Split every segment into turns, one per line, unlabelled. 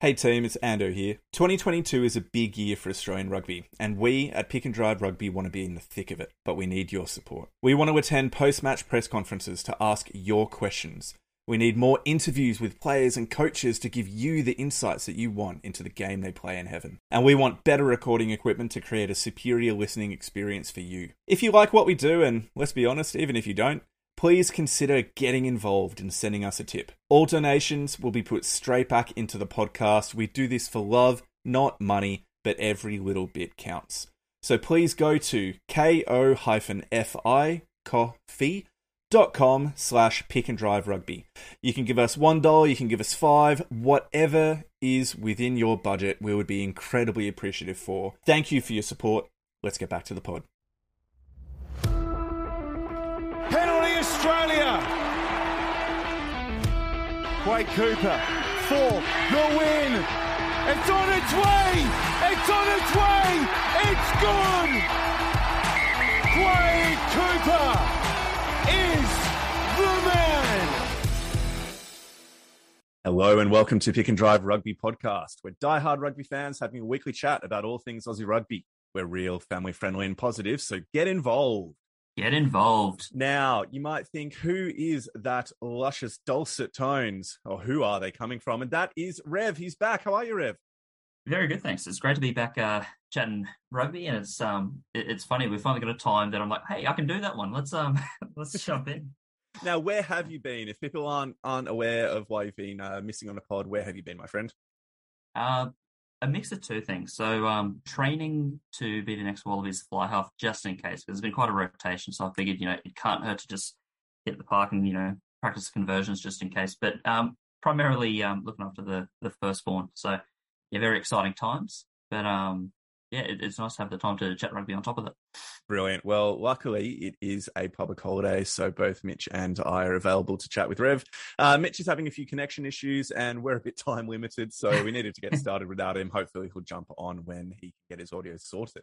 Hey team, it's Ando here. 2022 is a big year for Australian rugby, and we at Pick and Drive Rugby want to be in the thick of it, but we need your support. We want to attend post match press conferences to ask your questions. We need more interviews with players and coaches to give you the insights that you want into the game they play in heaven. And we want better recording equipment to create a superior listening experience for you. If you like what we do, and let's be honest, even if you don't, please consider getting involved and sending us a tip. All donations will be put straight back into the podcast. We do this for love, not money, but every little bit counts. So please go to ko-fi coffee.com slash pick and drive rugby. You can give us one dollar, you can give us five, whatever is within your budget, we would be incredibly appreciative for. Thank you for your support. Let's get back to the pod.
Quade Cooper for the win. It's on its way. It's on its way. It's gone. Quade Cooper is the man.
Hello and welcome to Pick and Drive Rugby Podcast. We're diehard rugby fans having a weekly chat about all things Aussie rugby. We're real, family friendly, and positive, so get involved.
Get involved.
Now, you might think, who is that luscious dulcet tones, or who are they coming from? And that is Rev. He's back. How are you, Rev?
Very good, thanks. It's great to be back uh, chatting rugby, and it's um, it, it's funny. We finally got a time that I'm like, hey, I can do that one. Let's um, let's jump in.
Now, where have you been? If people aren't aren't aware of why you've been uh, missing on a pod, where have you been, my friend?
Uh, a mix of two things. So, um, training to be the next Wallabies fly half just in case. because There's been quite a rotation, so I figured, you know, it can't hurt to just hit the park and you know practice conversions just in case. But um, primarily um, looking after the the firstborn. So, yeah, very exciting times. But um, yeah, it, it's nice to have the time to chat rugby on top of it.
Brilliant. Well, luckily it is a public holiday, so both Mitch and I are available to chat with Rev. Uh, Mitch is having a few connection issues, and we're a bit time limited, so we needed to get started without him. Hopefully, he'll jump on when he can get his audio sorted.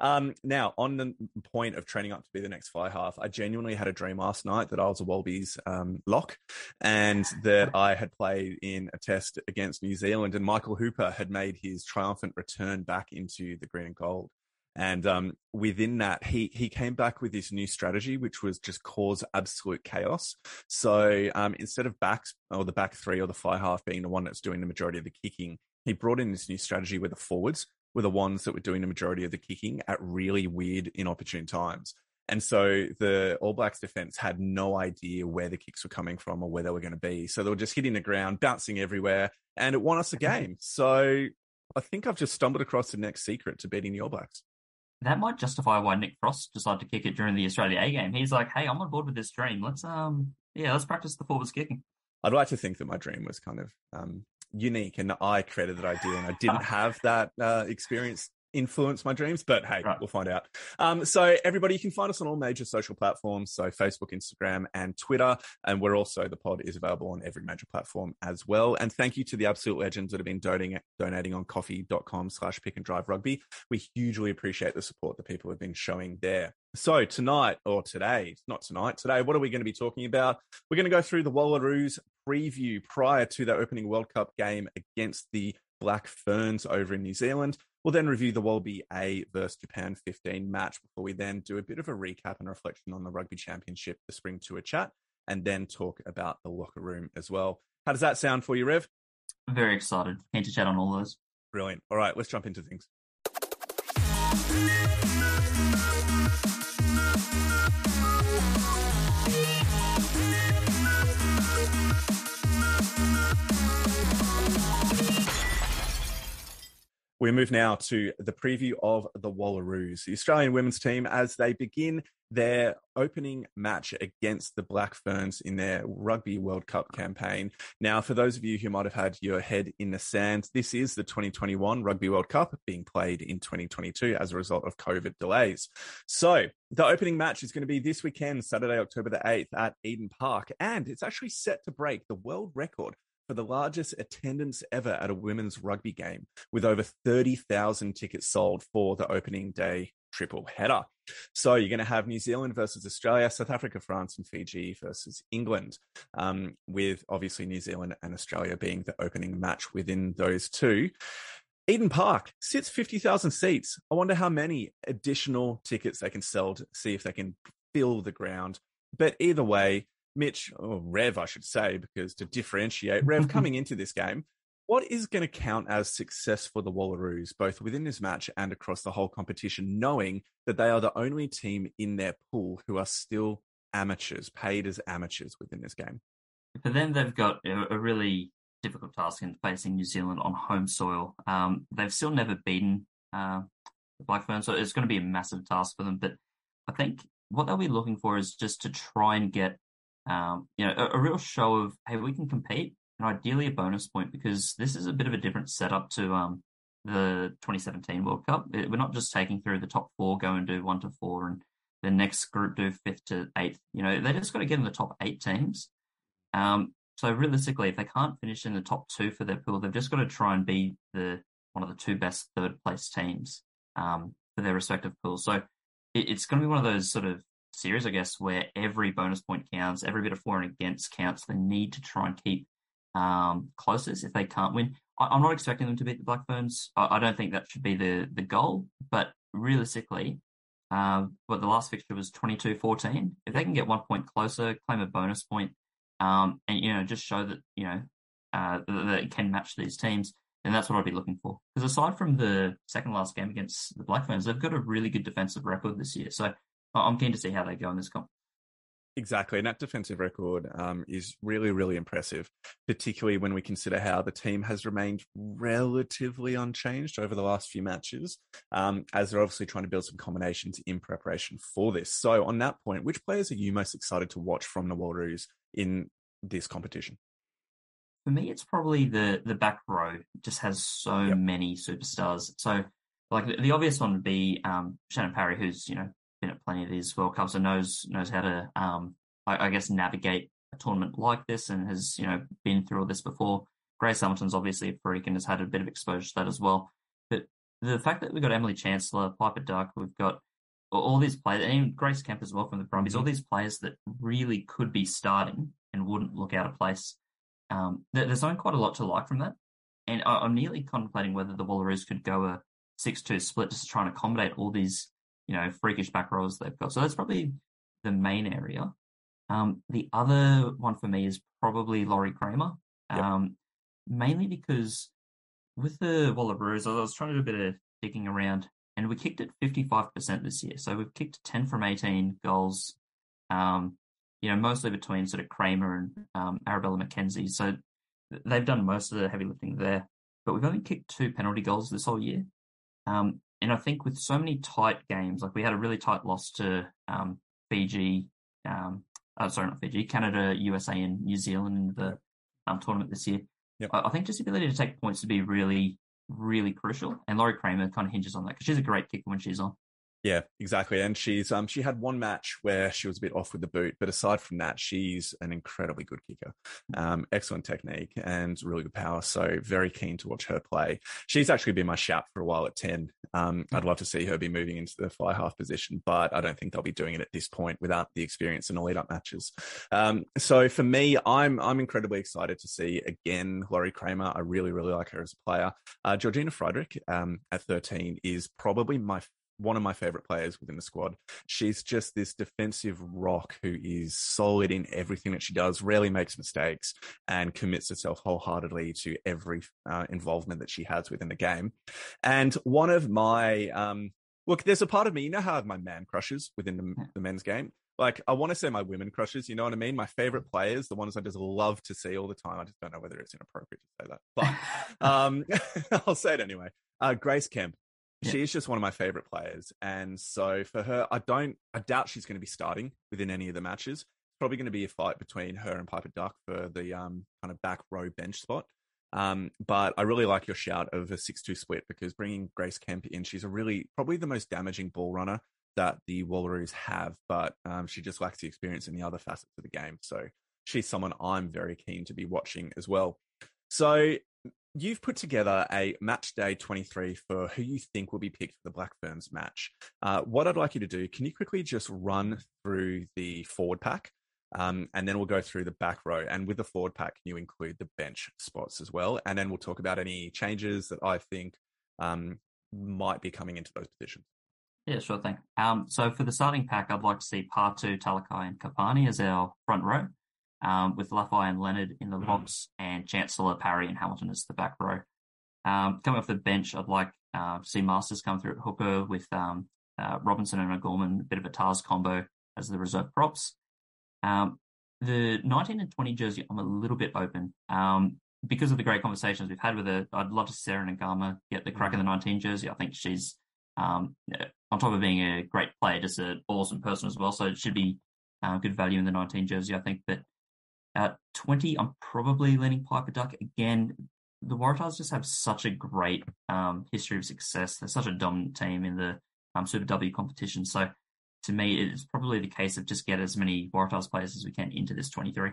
Um, now, on the point of training up to be the next fly half, I genuinely had a dream last night that I was a Wallabies um, lock and that I had played in a test against New Zealand, and Michael Hooper had made his triumphant return back into the green and gold. And um, within that, he he came back with this new strategy, which was just cause absolute chaos. So um, instead of backs or the back three or the fly half being the one that's doing the majority of the kicking, he brought in this new strategy where the forwards were the ones that were doing the majority of the kicking at really weird, inopportune times. And so the All Blacks defense had no idea where the kicks were coming from or where they were going to be. So they were just hitting the ground, bouncing everywhere, and it won us a game. So I think I've just stumbled across the next secret to beating the All Blacks.
That might justify why Nick Frost decided to kick it during the Australia A game. He's like, "Hey, I'm on board with this dream. Let's um, yeah, let's practice the forwards kicking."
I'd like to think that my dream was kind of um, unique and I created that idea and I didn't have that uh, experience influence my dreams, but hey, right. we'll find out. Um, so everybody, you can find us on all major social platforms. So Facebook, Instagram and Twitter. And we're also, the pod is available on every major platform as well. And thank you to the absolute legends that have been donating, donating on ko-fi.com slash pick and drive rugby. We hugely appreciate the support that people have been showing there. So tonight or today, not tonight, today, what are we going to be talking about? We're going to go through the Wallaroos preview prior to the opening World Cup game against the Black Ferns over in New Zealand. We'll then review the Wallaby A versus Japan 15 match before we then do a bit of a recap and reflection on the Rugby Championship, the Spring Tour chat, and then talk about the locker room as well. How does that sound for you, Rev?
Very excited. Keen to chat on all those.
Brilliant. All right, let's jump into things. We move now to the preview of the Wallaroos, the Australian women's team, as they begin their opening match against the Black Ferns in their Rugby World Cup campaign. Now, for those of you who might have had your head in the sand, this is the 2021 Rugby World Cup being played in 2022 as a result of COVID delays. So, the opening match is going to be this weekend, Saturday, October the 8th at Eden Park, and it's actually set to break the world record for the largest attendance ever at a women's rugby game, with over 30,000 tickets sold for the opening day triple header. So you're going to have New Zealand versus Australia, South Africa, France, and Fiji versus England, um, with obviously New Zealand and Australia being the opening match within those two. Eden Park sits 50,000 seats. I wonder how many additional tickets they can sell to see if they can fill the ground. But either way, Mitch, or Rev, I should say, because to differentiate, Rev coming into this game, what is going to count as success for the Wallaroos, both within this match and across the whole competition, knowing that they are the only team in their pool who are still amateurs, paid as amateurs within this game?
For them, they've got a really difficult task in facing New Zealand on home soil. Um, they've still never beaten uh, the Black Ferns, so it's going to be a massive task for them. But I think what they'll be looking for is just to try and get um, you know a, a, real show of hey we can compete and ideally a bonus point because this is a bit of a different setup to um, the 2017 World Cup. We're not just taking through the top four, go and do one to four, and the next group do fifth to eighth. You know, they just got to get in the top eight teams. Um, so realistically, if they can't finish in the top two for their pool, they've just got to try and be the one of the two best third place teams um, for their respective pools. So it, it's going to be one of those sort of series, I guess, where every bonus point counts, every bit of for and against counts. They need to try and keep um, closest if they can't win. I, am not expecting them to beat the Black Ferns. I, I, don't think that should be the, the goal. But realistically, um, but the last fixture was 22-14. If they can get one point closer, claim a bonus point, um, and you know just show that you know uh, that it can match these teams, then that's what I'd be looking for. Because aside from the second last game against the Black Ferns, they've got a really good defensive record this year. So I'm keen to see how they go in this comp.
Exactly. And that defensive record um, is really, really impressive, particularly when we consider how the team has remained relatively unchanged over the last few matches, um, as they're obviously trying to build some combinations in preparation for this. So, on that point, which players are you most excited to watch from the Wallaroos in this competition?
For me, it's probably the the back row. It just has so yep. many superstars. So, like the, the obvious one would be um, Shannon Parry, who's you know been at plenty of these World Cups and knows knows how to, um, I, I, guess, navigate a tournament like this and has you know been through all this before. Grace Hamilton's obviously a freak and has had a bit of exposure to that as well. But the fact that we've got Emily Chancellor, Piper Duck, we've got all these players, and Grace Kemp as well from the Brumbies, all mm-hmm. these players that really could be starting and wouldn't look out of place. Um, there's only quite a lot to like from that. And I'm nearly contemplating whether the Wallaroos could go a 6 2 split just to try and accommodate all these you know, freakish back rows they've got. So that's probably the main area. Um, the other one for me is probably Lori Cramer, um, yep. mainly because with the Wallaroos, I was trying to do a bit of digging around, and we kicked at 55% this year. So we've kicked 10 from 18 goals, um, you know, mostly between sort of Cramer and um, Arabella McKenzie. So they've done most of the heavy lifting there, but we've only kicked two penalty goals this whole year. Um, and I think with so many tight games, like we had a really tight loss to um, Fiji, um, oh, sorry, not Fiji, Canada, USA, and New Zealand in the um, tournament this year. Yep. I, I, think just the ability to take points to be really, really crucial. And Lori Cramer kind of hinges on that because she's a great kicker when she's on.
Yeah, exactly. And she's um she had one match where she was a bit off with the boot, but aside from that, she's an incredibly good kicker. Um, excellent technique and really good power. So very keen to watch her play. She's actually been my shout for a while at 10. Um, I'd love to see her be moving into the fly half position, but I don't think they'll be doing it at this point without the experience in the lead up matches. Um, so for me, I'm I'm incredibly excited to see again Lori Cramer. I really, really like her as a player. Uh, Georgina Friedrich um, at 13 is probably my one of my favorite players within the squad. She's just this defensive rock who is solid in everything that she does, rarely makes mistakes, and commits herself wholeheartedly to every uh, involvement that she has within the game. And one of my, um, look, there's a part of me, you know how I have my man crushes within the, the men's game? Like, I want to say my women crushes, you know what I mean? My favorite players, the ones I just love to see all the time. I just don't know whether it's inappropriate to say that, but um, I'll say it anyway. Uh, Grace Kemp yeah. She's just one of my favorite players. And so for her, I don't, I doubt she's going to be starting within any of the matches. Probably going to be a fight between her and Piper Duck for the um, kind of back row bench spot. Um, but I really like your shout of a 6 2 split because bringing Grace Kemp in, she's a really, probably the most damaging ball runner that the Wallaroos have, but um, she just lacks the experience in the other facets of the game. So she's someone I'm very keen to be watching as well. So you've put together a match day 23 for who you think will be picked for the Black Ferns match. Uh, what I'd like you to do, can you quickly just run through the forward pack? Um, and then we'll go through the back row. And with the forward pack, you include the bench spots as well. And then we'll talk about any changes that I think um, might be coming into those positions.
Yeah, sure thing. Um, so for the starting pack, I'd like to see Patu, Talakai, and Karpani as our front row, um, with Lafai and Leonard in the mm. locks, and Chancellor, Parry, and Hamilton as the back row. Um, coming off the bench, I'd like uh, to see Masters come through at hooker with um, uh, Robinson and O'Gorman, a bit of a Tars combo as the reserve props. Um, the 19 and 20 jersey, I'm a little bit open. Um, because of the great conversations we've had with her, I'd love to see Sera Naiqama get the crack in the 19 jersey. I think she's, um, on top of being a great player, just an awesome person as well. So it should be uh, good value in the 19 jersey. I think that at 20, I'm probably leaning Piper Duck. Again, the Waratahs just have such a great um, history of success. They're such a dominant team in the um, Super W competition. So to me, it's probably the case of just get as many Waratahs players as we can into this 23.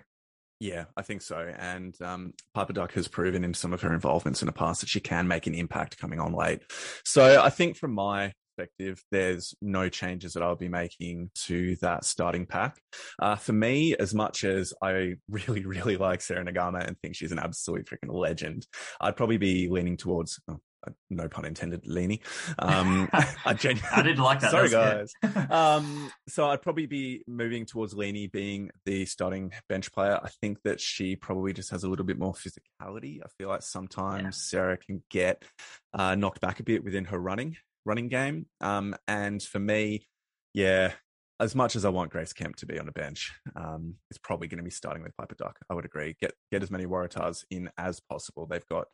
Yeah, I think so. And um, Piper Duck has proven in some of her involvements in the past that she can make an impact coming on late. So I think from my perspective, there's no changes that I'll be making to that starting pack. Uh, for me, as much as I really, really like Sera Naiqama and think she's an absolute freaking legend, I'd probably be leaning towards, oh, no pun intended, Leaney. Um,
I, genu- I didn't like that.
Sorry, guys. um, so I'd probably be moving towards Leaney being the starting bench player. I think that she probably just has a little bit more physicality. I feel like sometimes yeah. Sera can get uh, knocked back a bit within her running running game. Um, and for me, yeah, as much as I want Grace Kemp to be on a bench, um, it's probably going to be starting with Piper Duck. I would agree. Get get as many Waratahs in as possible. They've got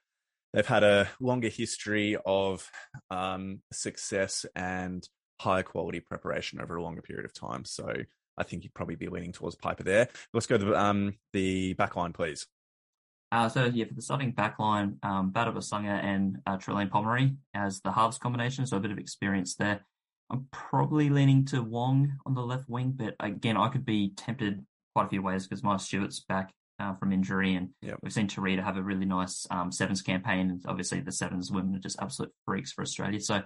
they've had a longer history of um, success and higher quality preparation over a longer period of time. So I think you'd probably be leaning towards Piper there. Let's go to the, um, the back line, please.
Uh, so yeah, for the starting back line, um, Bada and uh, Trilleen Pomare as the halves combination, so a bit of experience there. I'm probably leaning to Wong on the left wing, but again, I could be tempted quite a few ways because Myles Stewart's back uh, from injury, and
yep.
we've seen Terita have a really nice um, sevens campaign. And obviously, the sevens women are just absolute freaks for Australia. So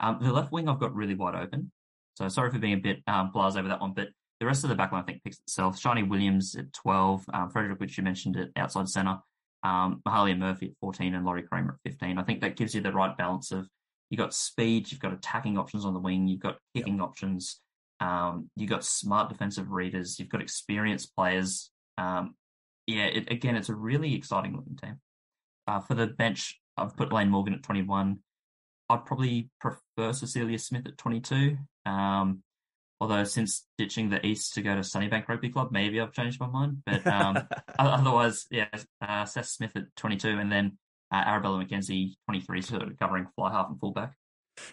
um, the left wing I've got really wide open. So sorry for being a bit um, blase over that one, but the rest of the backline I think picks itself. Shani Williams at 12, um, Frederick, which you mentioned at outside centre, um, Mahalia Murphy at 14, and Lori Cramer at 15. I think that gives you the right balance of you've got speed, you've got attacking options on the wing, you've got kicking yep. options, um, you've got smart defensive readers, you've got experienced players, um, yeah, it, again, it's a really exciting looking team. Uh, for the bench, I've put Layne Morgan at 21. I'd probably prefer Cecilia Smith at 22. Um, although since ditching the East to go to Sunnybank Rugby Club, maybe I've changed my mind. But um, otherwise, yeah, uh, Seth Smith at 22, and then uh, Arabella McKenzie 23, sort of covering fly half and fullback.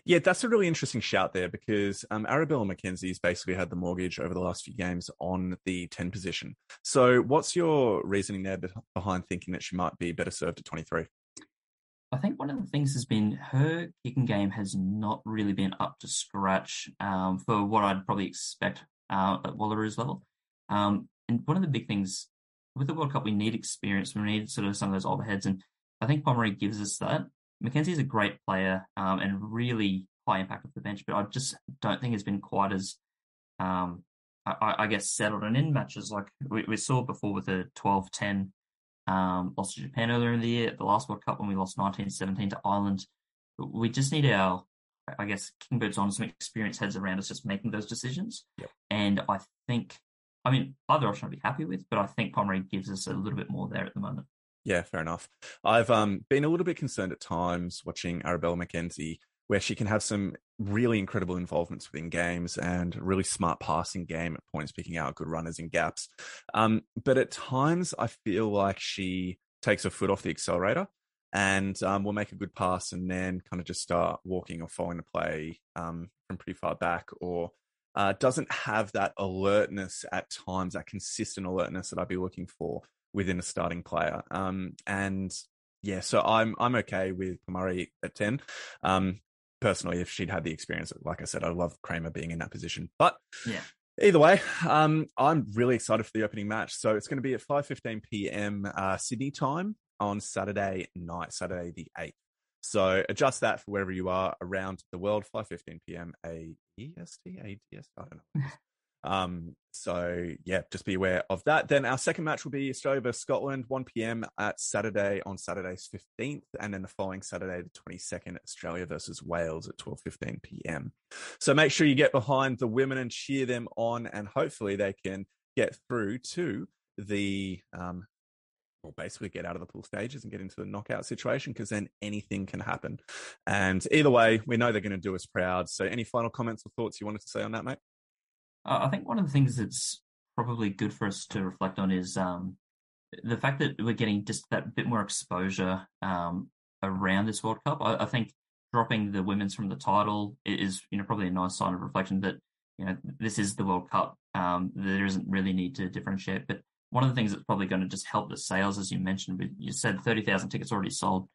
Yeah, that's a really interesting shout there because um, Arabella McKenzie's basically had the mortgage over the last few games on the 10 position. So, what's your reasoning there behind thinking that she might be better served at 23?
I think one of the things has been her kicking game has not really been up to scratch um, for what I'd probably expect uh, at Wallaroos level. Um, and one of the big things with the World Cup, we need experience. We need sort of some of those older heads, and I think Pomare gives us that. McKenzie's a great player um, and really high impact off the bench, but I just don't think it's been quite as, um, I, I, guess, settled. And in matches like we, we saw before with the 12 10 um, loss to Japan earlier in the year, the last World Cup when we lost 19 17 to Ireland, we just need our, I guess, Kingbirds on some experienced heads around us just making those decisions.
Yep.
And I think, I mean, either option I'd be happy with, but I think Pomare gives us a little bit more there at the moment.
Yeah, fair enough. I've um, been a little bit concerned at times watching Arabella McKenzie, where she can have some really incredible involvements within games and really smart passing game at points, picking out good runners in gaps. Um, but at times, I feel like she takes her foot off the accelerator and um, will make a good pass and then kind of just start walking or following the play um, from pretty far back or uh, doesn't have that alertness at times, that consistent alertness that I'd be looking for within a starting player. Um, and yeah, so I'm I'm okay with Murray at ten. Um, personally, if she'd had the experience, like I said, I love Cramer being in that position. But
yeah.
Either way, um, I'm really excited for the opening match. So it's going to be at 5:15 p.m. Uh, Sydney time. on Saturday night, Saturday the 8th. So adjust that for wherever you are around the world, 5.15 p.m. AEST, I don't know. Um, so yeah, just be aware of that. Then our second match will be Australia versus Scotland, 1 p.m. at Saturday on Saturday's 15th, and then the following Saturday, the 22nd, Australia versus Wales at 12:15 p.m. So make sure you get behind the women and cheer them on, and hopefully they can get through to the um, well, basically get out of the pool stages and get into the knockout situation because then anything can happen. And either way, we know they're going to do us proud. So, any final comments or thoughts you wanted to say on that, mate?
I think one of the things that's probably good for us to reflect on is um, the fact that we're getting just that bit more exposure um, around this World Cup. I, I, think dropping the women's from the title is, you know, probably a nice sign of reflection that you know this is the World Cup. Um, there isn't really need to differentiate, but one of the things that's probably going to just help the sales, as you mentioned, but you said thirty thousand tickets already sold.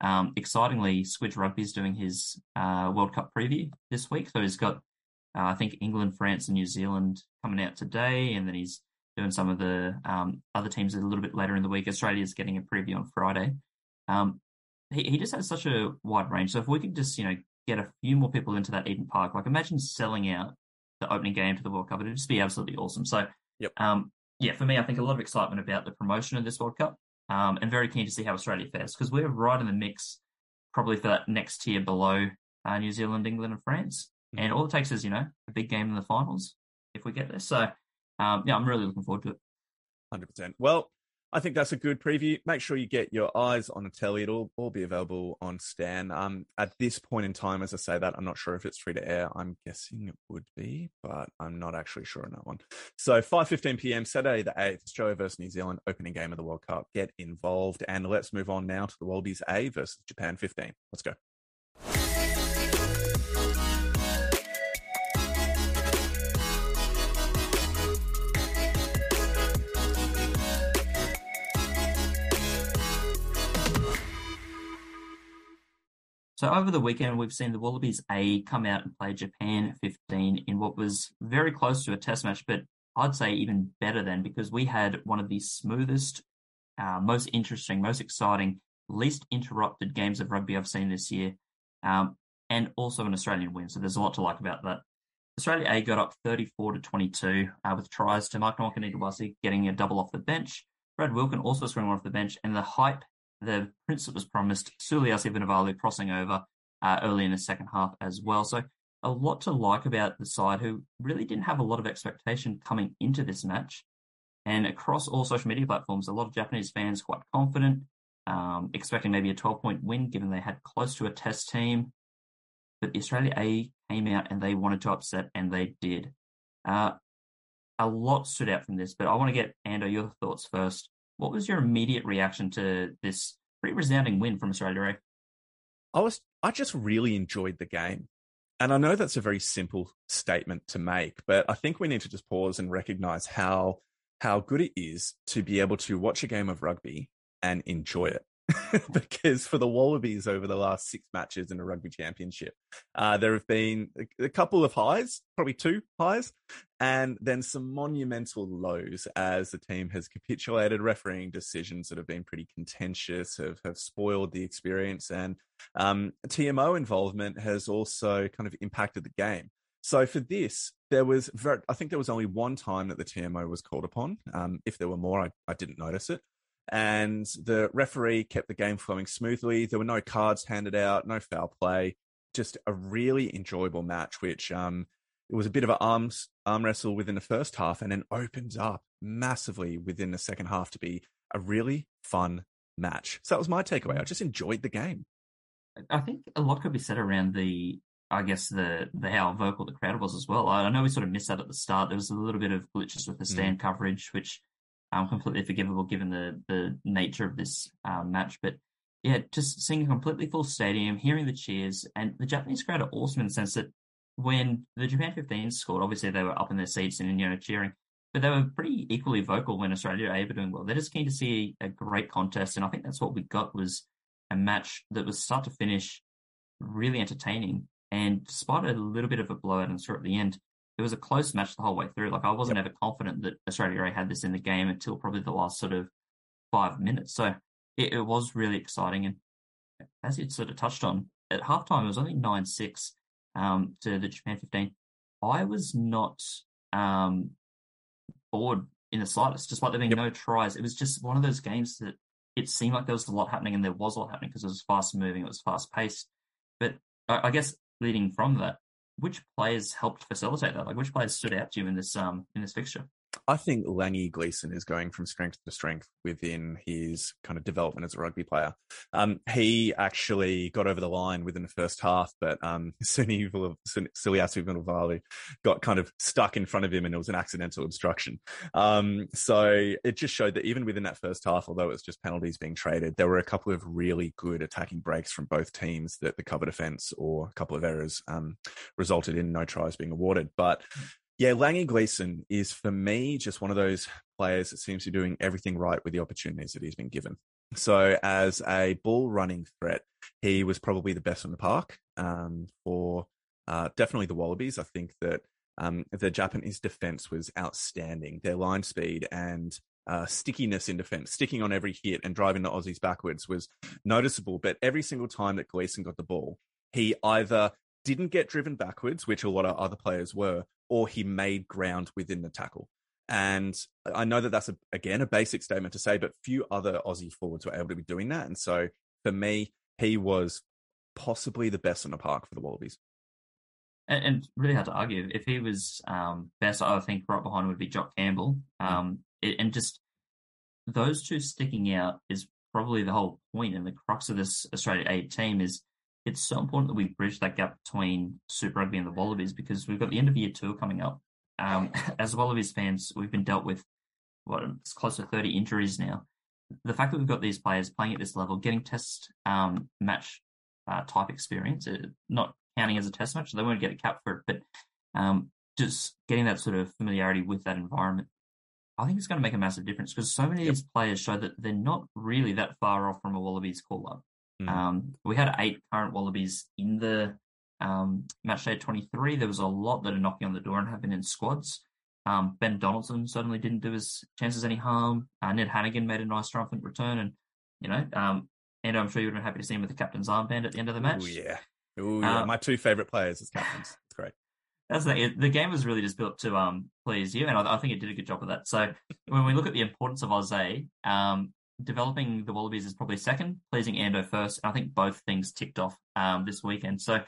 Um, excitingly, Squidge Rugby is doing his uh, World Cup preview this week, so he's got uh, I think England, France, and New Zealand coming out today, and then he's doing some of the um, other teams a little bit later in the week. Australia's getting a preview on Friday. Um, he, he just has such a wide range. So if we could just, you know, get a few more people into that Eden Park, like imagine selling out the opening game to the World Cup, it'd just be absolutely awesome. So,
yep.
um, yeah, for me, I think a lot of excitement about the promotion of this World Cup, um, and very keen to see how Australia fares because we're right in the mix, probably for that next tier below uh, New Zealand, England, and France. And all it takes is, you know, a big game in the finals if we get there. So, um, yeah, I'm really looking forward to it.
100%. Well, I think that's a good preview. Make sure you get your eyes on a telly. It'll all be available on Stan. Um, at this point in time, as I say that, I'm not sure if it's free to air. I'm guessing it would be, but I'm not actually sure on that one. So 5:15 p.m. Saturday the 8th, Australia versus New Zealand, opening game of the World Cup. Get involved, and let's move on now to the Wallabies A versus Japan 15. Let's go.
So over the weekend, we've seen the Wallabies A come out and play Japan 15 in what was very close to a test match, but I'd say even better than because we had one of the smoothest, uh, most interesting, most exciting, least interrupted games of rugby I've seen this year, um, and also an Australian win. So there's a lot to like about that. Australia A got up 34 to 22 uh, with tries to Mark Nawaqanitawase getting a double off the bench. Brad Wilkin also scoring one off the bench, and the hype the prince that was promised, Suliasi Vunivalu crossing over uh, early in the second half as well. So a lot to like about the side who really didn't have a lot of expectation coming into this match. And across all social media platforms, a lot of Japanese fans quite confident, um, expecting maybe a 12 point win given they had close to a test team. But the Australia A came out and they wanted to upset, and they did. Uh, a lot stood out from this, but I want to get Ando your thoughts first. What was your immediate reaction to this pretty resounding win from Australia A?
I was I just really enjoyed the game. And I know that's a very simple statement to make, but I think we need to just pause and recognize how how good it is to be able to watch a game of rugby and enjoy it. because for the Wallabies over the last six matches in a rugby championship, uh, there have been a, a, couple of highs, probably two highs, and then some monumental lows as the team has capitulated. Refereeing decisions that have been pretty contentious have, have spoiled the experience, and um, TMO involvement has also kind of impacted the game. So for this, there was very, I think there was only one time that the TMO was called upon. Um, if there were more, I, I didn't notice it and the referee kept the game flowing smoothly. There were no cards handed out, no foul play, just a really enjoyable match. Which um, it was a bit of an arms arm wrestle within the first half, and then opens up massively within the second half to be a really fun match. So that was my takeaway. I just enjoyed the game.
I think a lot could be said around the, I guess the the how vocal the crowd was as well. I know we sort of missed that at the start. There was a little bit of glitches with the Stan mm. coverage, which um, completely forgivable given the the nature of this um, match. But yeah, just seeing a completely full stadium, hearing the cheers, and the Japanese crowd are awesome in the sense that when the Japan 15 scored, obviously they were up in their seats and you know cheering, but they were pretty equally vocal when Australia were doing well. They're just keen to see a great contest, and I think that's what we got was a match that was start to finish really entertaining. And despite a little bit of a blowout and sort at the end, it was a close match the whole way through. Like I wasn't yep. ever confident that Australia had this in the game until probably the last sort of five minutes. So it, it was really exciting. And as you sort of touched on, at halftime, it was only 9 6 um, to the Japan 15. I was not um, bored in the slightest, despite there being yep. no tries. It was just one of those games that it seemed like there was a lot happening, and there was a lot happening because it was fast moving, it was fast paced. But I, I guess leading from that, which players helped facilitate that? Like which players stood out to you in this um in this fixture?
I think Langi Gleeson is going from strength to strength within his kind of development as a rugby player. Um, he actually got over the line within the first half, but um, Suliasi got kind of stuck in front of him and it was an accidental obstruction. Um, so it just showed that even within that first half, although it was just penalties being traded, there were a couple of really good attacking breaks from both teams that the cover defense or a couple of errors um, resulted in no tries being awarded. But yeah, Langi Gleeson is for me just one of those players that seems to be doing everything right with the opportunities that he's been given. So, as a ball running threat, he was probably the best in the park um, for uh, definitely the Wallabies. I think that um, the Japanese defense was outstanding. Their line speed and uh, stickiness in defense, sticking on every hit and driving the Aussies backwards was noticeable. But every single time that Gleeson got the ball, he either didn't get driven backwards, which a lot of other players were, or he made ground within the tackle. And I know that that's a, again a basic statement to say, but few other Aussie forwards were able to be doing that. And so for me, he was possibly the best in the park for the Wallabies.
And, and really hard to argue. If he was um, best, I think right behind would be Jock Campbell. Um, it, and just those two sticking out is probably the whole point and the crux of this Australia A team is it's so important that we bridge that gap between Super Rugby and the Wallabies because we've got the end of year tour coming up. Um, as Wallabies fans, we've been dealt with what it's close to 30 injuries now. The fact that we've got these players playing at this level, getting test um, match uh, type experience, uh, not counting as a test match, they won't get a cap for it, but um, just getting that sort of familiarity with that environment, I think it's going to make a massive difference because so many yep. of these players show that they're not really that far off from a Wallabies call up. Mm. Um, we had eight current Wallabies in the um, match day 23. There was a lot that are knocking on the door and have been in squads. Um, ben Donaldson certainly didn't do his chances any harm. Uh, Ned Hanigan made a nice triumphant return, and you know, um, and I'm sure you would have been happy to see him with the captain's armband at the end of the match.
Oh yeah, oh yeah, um, my two favorite players as captains. It's great.
That's the, the game was really just built to um, please you, and I, I, think it did a good job of that. So when we look at the importance of Aussie, um, developing the Wallabies is probably second, pleasing Ando first. And I think both things ticked off um, this weekend. So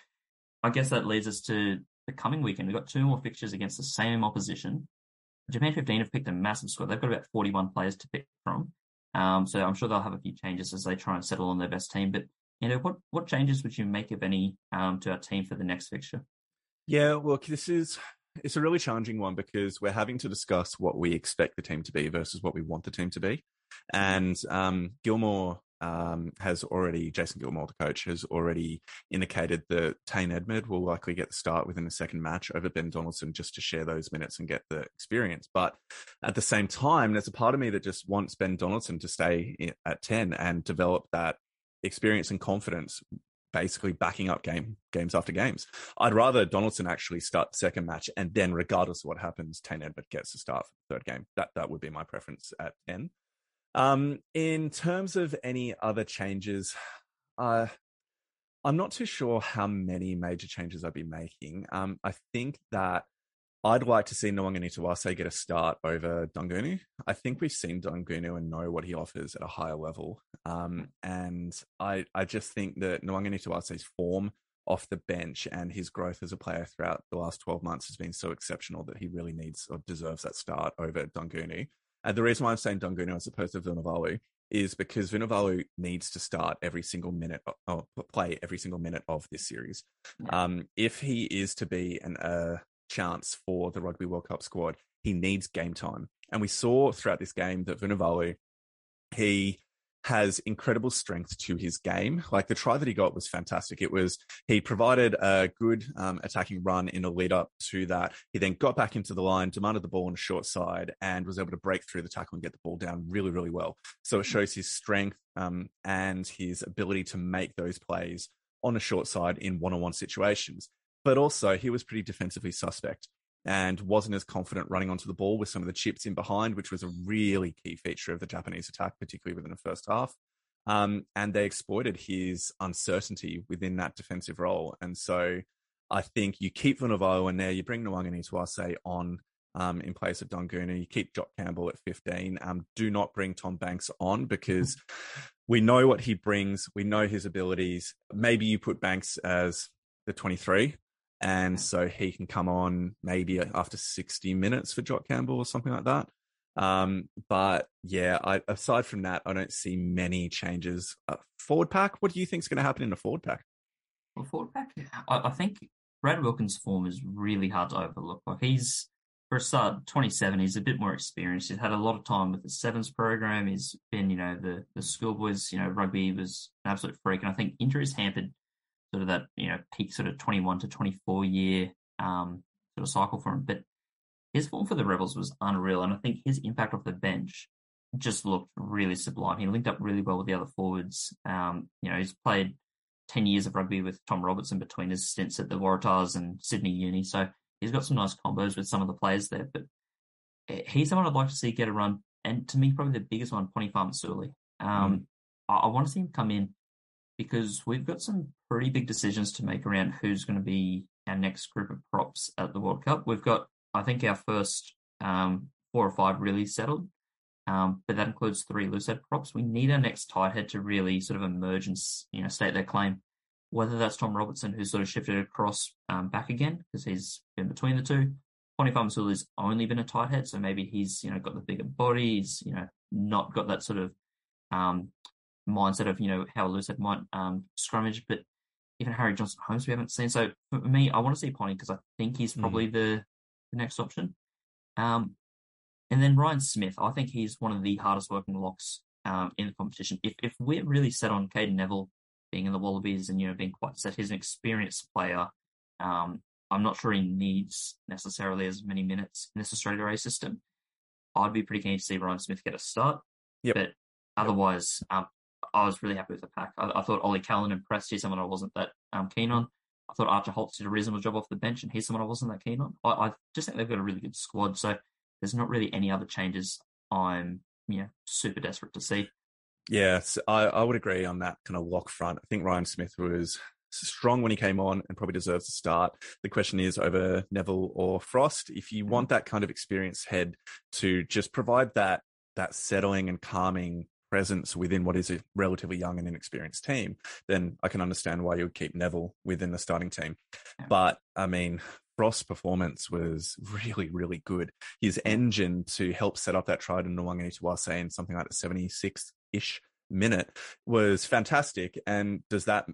I guess that leads us to the coming weekend. We've got two more fixtures against the same opposition. Japan 15 have picked a massive squad. They've got about 41 players to pick from. Um, so I'm sure they'll have a few changes as they try and settle on their best team. But you know, what what changes would you make, if any, um, to our team for the next fixture?
Yeah, look, this is it's a really challenging one because we're having to discuss what we expect the team to be versus what we want the team to be. And um, Gilmore um, has already, Jason Gilmore, the coach, has already indicated that Tane Edmed will likely get the start within the second match over Ben Donaldson just to share those minutes and get the experience. But at the same time, there's a part of me that just wants Ben Donaldson to stay at 10 and develop that experience and confidence basically backing up game games after games. I'd rather Donaldson actually start the second match and then, regardless of what happens, Tane Edmed gets to start for the third game. That that would be my preference at 10. Um, in terms of any other changes, uh, I'm not too sure how many major changes I'd be making. Um, I think that I'd like to see Nawaqanitawase get a start over Daugunu. I think we've seen Daugunu and know what he offers at a higher level. Um, and I, I just think that Nawaqanitawase's form off the bench and his growth as a player throughout the last 12 months has been so exceptional that he really needs or deserves that start over Daugunu. And the reason why I'm saying Daugunu as opposed to Vunivalu is because Vunivalu needs to start every single minute, or play every single minute of this series. Yeah. Um, if he is to be an uh, chance for the Rugby World Cup squad, he needs game time. And we saw throughout this game that Vunivalu, he has incredible strength to his game. Like the try that he got was fantastic. It was he provided a good um, attacking run in the lead up to that. He then got back into the line, demanded the ball on a short side, and was able to break through the tackle and get the ball down really, really well. So it shows his strength um, and his ability to make those plays on a short side in one on one situations. But also, he was pretty defensively suspect and wasn't as confident running onto the ball with some of the chips in behind, which was a really key feature of the Japanese attack, particularly within the first half. Um, and they exploited his uncertainty within that defensive role. And so I think you keep Vunivalu in there, you bring Nawaqanitawase on um, in place of Daugunu, you keep Jock Campbell at 15. Um, do not bring Tom Banks on because we know what he brings, we know his abilities. Maybe you put Banks as the 23 and so he can come on maybe after 60 minutes for Jock Campbell or something like that. Um, but yeah, I, aside from that, I don't see many changes. Uh, forward pack, what do you think is going to happen in the forward pack?
Well, forward pack, I, I, think Brad Wilkins' form is really hard to overlook. Like he's for a start, 27. He's a bit more experienced. He's had a lot of time with the sevens program. He's been, you know, the the schoolboys. You know, rugby was an absolute freak, and I think injuries hampered sort of that, you know, peak sort of 21 to 24 year um, sort of cycle for him. But his form for the Rebels was unreal, and I think his impact off the bench just looked really sublime. He linked up really well with the other forwards. Um, you know, he's played 10 years of rugby with Tom Robertson between his stints at the Waratahs and Sydney Uni. So he's got some nice combos with some of the players there. But he's someone I'd like to see get a run. And to me, probably the biggest one, Poni Fa'amausili. Um, mm. I, I want to see him come in because we've got some pretty big decisions to make around who's going to be our next group of props at the World Cup. We've got I think our first um, four or five really settled, um, but that includes three loose head props. We need our next tight head to really sort of emerge and you know state their claim. Whether that's Tom Robertson, who's sort of shifted across um, back again because he's been between the two. Poni Fa'amausili's only been a tight head, so maybe he's you know got the bigger body. He's you know not got that sort of um, mindset of you know how a loose head might um, scrummage, but even Harry Johnson Holmes we haven't seen. So for me, I want to see Poni because I think he's hmm. probably mm. the the next option. Um, and then Ryan Smith, I think he's one of the hardest working locks um, in the competition. If if we're really set on Cadeyrn Neville being in the Wallabies and you know being quite set, he's an experienced player. Um, I'm not sure he needs necessarily as many minutes in this Australia A system. I'd be pretty keen to see Ryan Smith get a start. Yep. But otherwise, um, I was really happy with the pack. I, I thought Ollie Callan impressed. He's someone I wasn't that um, keen on. I thought Archer Holz did a reasonable job off the bench, and he's someone I wasn't that keen on. I, I just think they've got a really good squad, so there's not really any other changes I'm you know super desperate to see.
Yes, I, I would agree on that kind of lock front. I think Ryan Smith was strong when he came on and probably deserves to start. The question is over Neville or Frost. If you want that kind of experienced head to just provide that that settling and calming presence within what is a relatively young and inexperienced team, then I can understand why you would keep Neville within the starting team. But I mean, Frost's performance was really, really good. His engine to help set up that try to Nawaqanitawase in something like the 76 ish minute was fantastic. And does that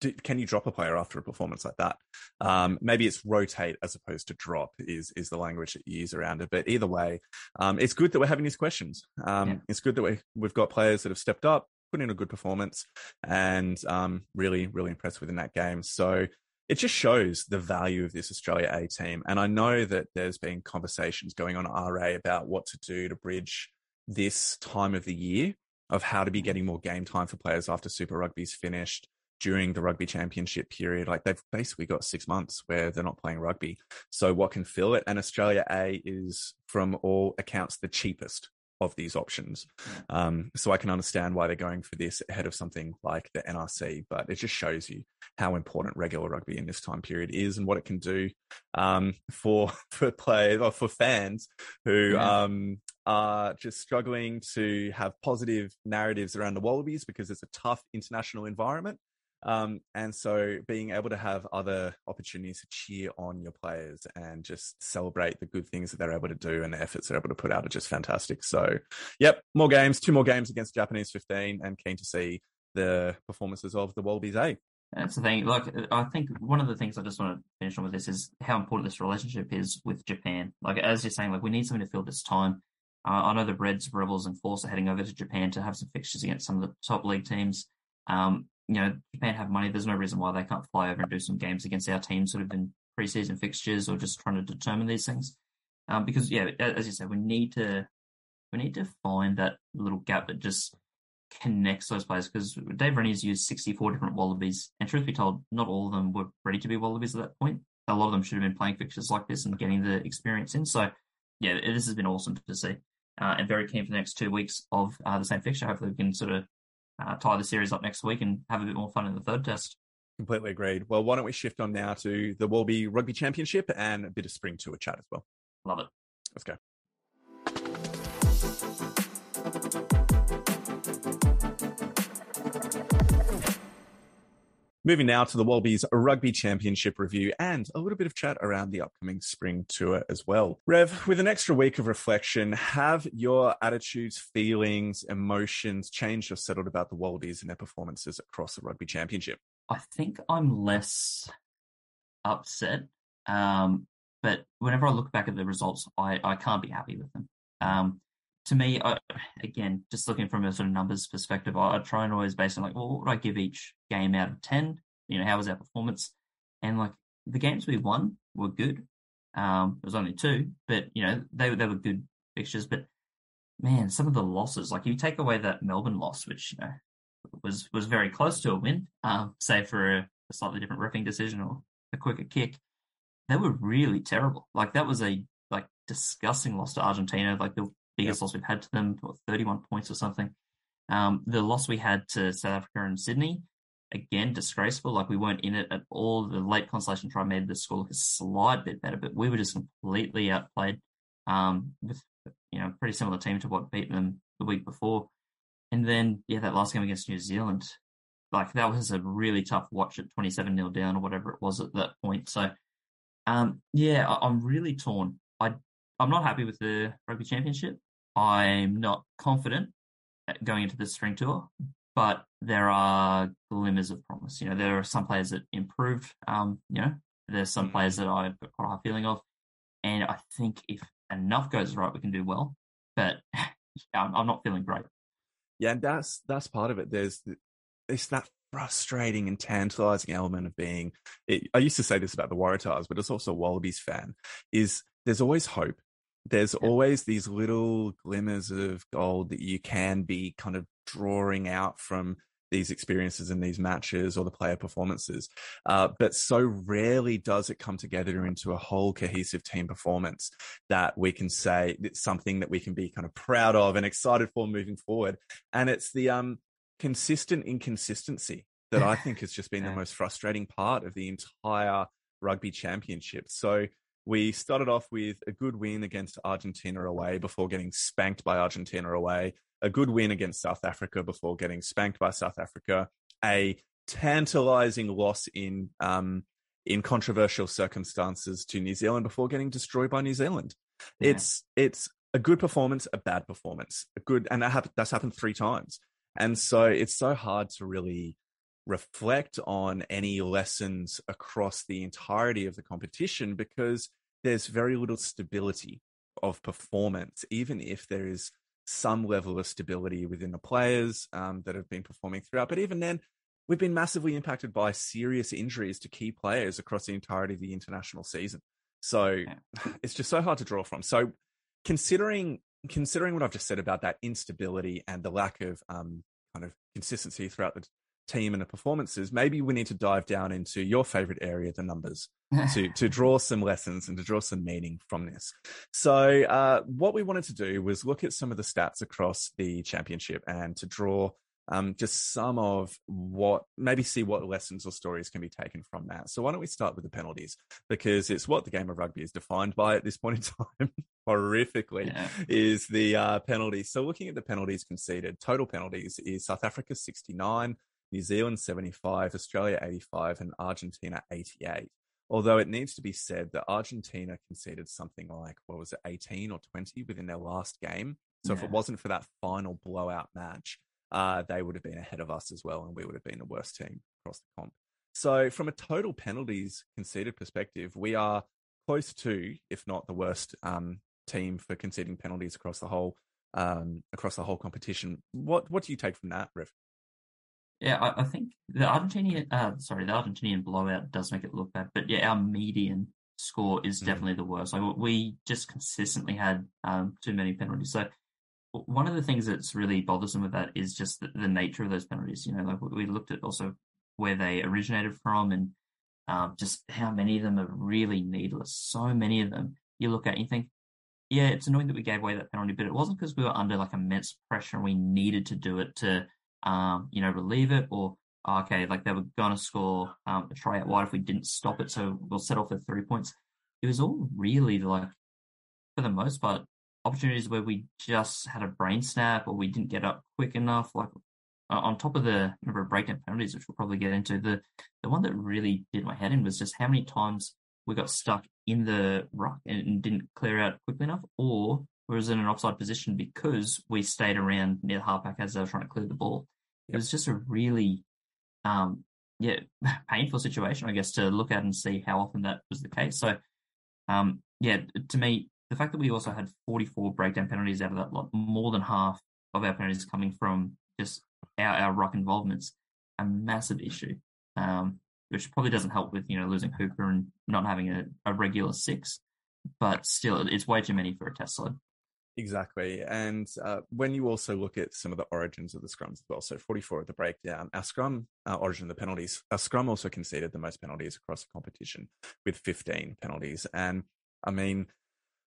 do, can you drop a player after a performance like that? Um, maybe it's rotate as opposed to drop is is the language that you use around it. But either way, um, it's good that we're having these questions. Um, yeah. It's good that we we've got players that have stepped up, put in a good performance, and um, really really impressed within that game. So it just shows the value of this Australia A team. And I know that there's been conversations going on RA about what to do to bridge this time of the year of how to be getting more game time for players after Super Rugby's finished during the rugby championship period. Like they've basically got six months where they're not playing rugby. So what can fill it? And Australia A is from all accounts the cheapest of these options. Um, so I can understand why they're going for this ahead of something like the NRC, but it just shows you how important regular rugby in this time period is and what it can do um, for for players or for fans who yeah. um, are just struggling to have positive narratives around the Wallabies because it's a tough international environment. Um, and so being able to have other opportunities to cheer on your players and just celebrate the good things that they're able to do and the efforts they're able to put out are just fantastic. So, yep, more games, two more games against Japanese 15, and keen to see the performances of the Wallabies A.
That's the thing. Like, I think one of the things I just want to finish on with this is how important this relationship is with Japan. Like, as you're saying, like we need something to fill this time. Uh, I know the Reds, Rebels, and Force are heading over to Japan to have some fixtures against some of the top league teams. Um, you know, Japan have money. There's no reason why they can't fly over and do some games against our team, sort of in preseason fixtures or just trying to determine these things. Um, because yeah, as you said, we need to we need to find that little gap that just connects those players. Because Dave Rennie's used 64 different Wallabies, and truth be told, not all of them were ready to be Wallabies at that point. A lot of them should have been playing fixtures like this and getting the experience in. So yeah, this has been awesome to see, uh, and very keen for the next two weeks of uh, the same fixture. Hopefully, we can sort of uh, tie the series up next week and have a bit more fun in the third test.
Completely agreed. Well, why don't we shift on now to the Wallaby Rugby Championship and a bit of spring tour chat as well.
Love it.
Let's go. Moving now to the Wallabies Rugby Championship review and a little bit of chat around the upcoming spring tour as well. Rev, with an extra week of reflection, have your attitudes, feelings, emotions changed or settled about the Wallabies and their performances across the Rugby Championship?
I think I'm less upset, um, but whenever I look back at the results, I, I can't be happy with them. Um, to me, I, again, just looking from a sort of numbers perspective, I, I try and always base on like, well, what would I give each game out of 10? You know, how was our performance? And like the games we won were good. Um, it was only two, but you know, they, they were good fixtures. But man, some of the losses, like you take away that Melbourne loss, which, you know, was, was very close to a win, um, say for a, a slightly different riffing decision or a quicker kick. They were really terrible. Like that was a like disgusting loss to Argentina. Like the biggest yep. loss we've had to them, 31 points or something. Um, the loss we had to South Africa and Sydney, again, disgraceful. Like we weren't in it at all. The late consolation try made the score look a slight bit better, but we were just completely outplayed um, with, you know, pretty similar team to what beat them the week before. And then, yeah, that last game against New Zealand, like that was a really tough watch at 27 nil down or whatever it was at that point. So, um, yeah, I, I'm really torn. I, I'm not happy with the rugby championship. I'm not confident going into the spring tour, but there are glimmers of promise. You know, there are some players that improved. Um, you know, there's some mm. players that I've got quite a high feeling of, and I think if enough goes right, we can do well. But I'm, I'm not feeling great.
Yeah, and that's that's part of it. There's it's that frustrating and tantalizing element of being. It, I used to say this about the Waratahs, but it's also a Wallabies fan. Is there's always hope there's always these little glimmers of gold that you can be kind of drawing out from these experiences and these matches or the player performances. Uh, but so rarely does it come together into a whole cohesive team performance that we can say it's something that we can be kind of proud of and excited for moving forward. And it's the um, consistent inconsistency that I think has just been yeah. the most frustrating part of the entire rugby championship. So we started off with a good win against Argentina away before getting spanked by Argentina away, a good win against South Africa before getting spanked by South Africa, a tantalizing loss in um, in controversial circumstances to New Zealand before getting destroyed by New Zealand. Yeah. It's it's a good performance, a bad performance, a good, and that that's happened three times. And so it's so hard to really reflect on any lessons across the entirety of the competition because there's very little stability of performance, even if there is some level of stability within the players um, that have been performing throughout. But even then, we've been massively impacted by serious injuries to key players across the entirety of the international season. So yeah. it's just so hard to draw from. So considering considering what I've just said about that instability and the lack of um, kind of consistency throughout the team and the performances, maybe we need to dive down into your favorite area, the numbers, to to draw some lessons and to draw some meaning from this. So, uh, what we wanted to do was look at some of the stats across the championship and to draw um, just some of what maybe see what lessons or stories can be taken from that. So why don't we start with the penalties because it's what the game of rugby is defined by at this point in time. horrifically yeah. is the uh, penalties. So looking at the penalties conceded, total penalties is South Africa 69, New Zealand 75, Australia 85, and Argentina 88. Although it needs to be said that Argentina conceded something like, what was it, 18 or 20 within their last game. So yeah. if it wasn't for that final blowout match, uh, they would have been ahead of us as well, and we would have been the worst team across the comp. So from a total penalties conceded perspective, we are close to, if not the worst um, team for conceding penalties across the whole um, across the whole competition. What what do you take from that, Rev?
Yeah, I, I, think the Argentinian, uh, sorry, the Argentinian blowout does make it look bad, but yeah, our median score is mm. definitely the worst. Like we just consistently had um, too many penalties. So one of the things that's really bothersome with that is just the, the nature of those penalties. You know, like we looked at also where they originated from and um, just how many of them are really needless. So many of them you look at and you think, yeah, it's annoying that we gave away that penalty, but it wasn't because we were under like immense pressure and we needed to do it to um, you know, relieve it, or oh, okay, like they were going to score um, a try out wide if we didn't stop it, so we'll settle for three points. It was all really like, for the most part, opportunities where we just had a brain snap or we didn't get up quick enough. Like on top of the number of breakdown penalties, which we'll probably get into, the the one that really did my head in was just how many times we got stuck in the ruck and, and didn't clear out quickly enough, or was in an offside position because we stayed around near the halfback as they were trying to clear the ball. Yep. It was just a really, um, yeah, painful situation, I guess, to look at and see how often that was the case. So, um, yeah, to me, the fact that we also had 44 breakdown penalties out of that lot, more than half of our penalties coming from just our, our ruck involvements, a massive issue, um, which probably doesn't help with, you know, losing Hooper and not having a, a regular six, but still, it's way too many for a test side.
Exactly. And uh, when you also look at some of the origins of the scrums as well, so 44 at the breakdown, our scrum origin of the penalties, our scrum also conceded the most penalties across the competition with 15 penalties. And I mean,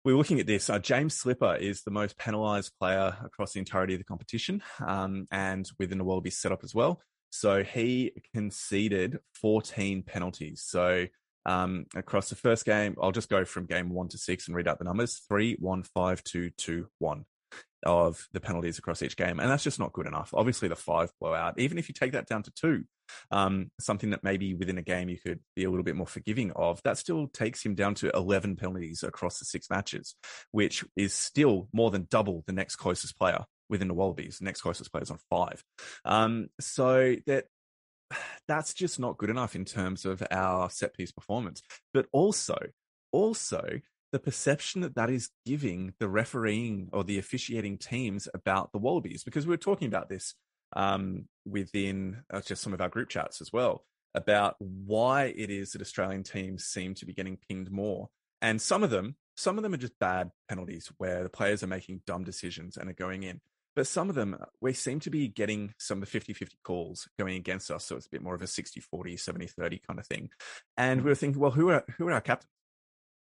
we're looking at this. Uh, James Slipper is the most penalised player across the entirety of the competition um, and within the Wallabies setup as well. So he conceded 14 penalties. So um, across the first game. I'll just go from game one to six and read out the numbers three, one, five, two, two, one of the penalties across each game. And that's just not good enough. Obviously, the five blowout, even if you take that down to two, um, something that maybe within a game you could be a little bit more forgiving of, that still takes him down to 11 penalties across the six matches, which is still more than double the next closest player within the Wallabies. Next closest player is on five. Um, so that that's just not good enough in terms of our set piece performance. But also, also the perception that that is giving the refereeing or the officiating teams about the Wallabies, because we were talking about this um, within uh, just some of our group chats as well about why it is that Australian teams seem to be getting pinged more. And some of them, some of them are just bad penalties where the players are making dumb decisions and are going in. But some of them, uh, we seem to be getting some of the 50 50 calls going against us. So it's a bit more of a 60 40, 70 30 kind of thing. And we were thinking, well, who are, who are our captains?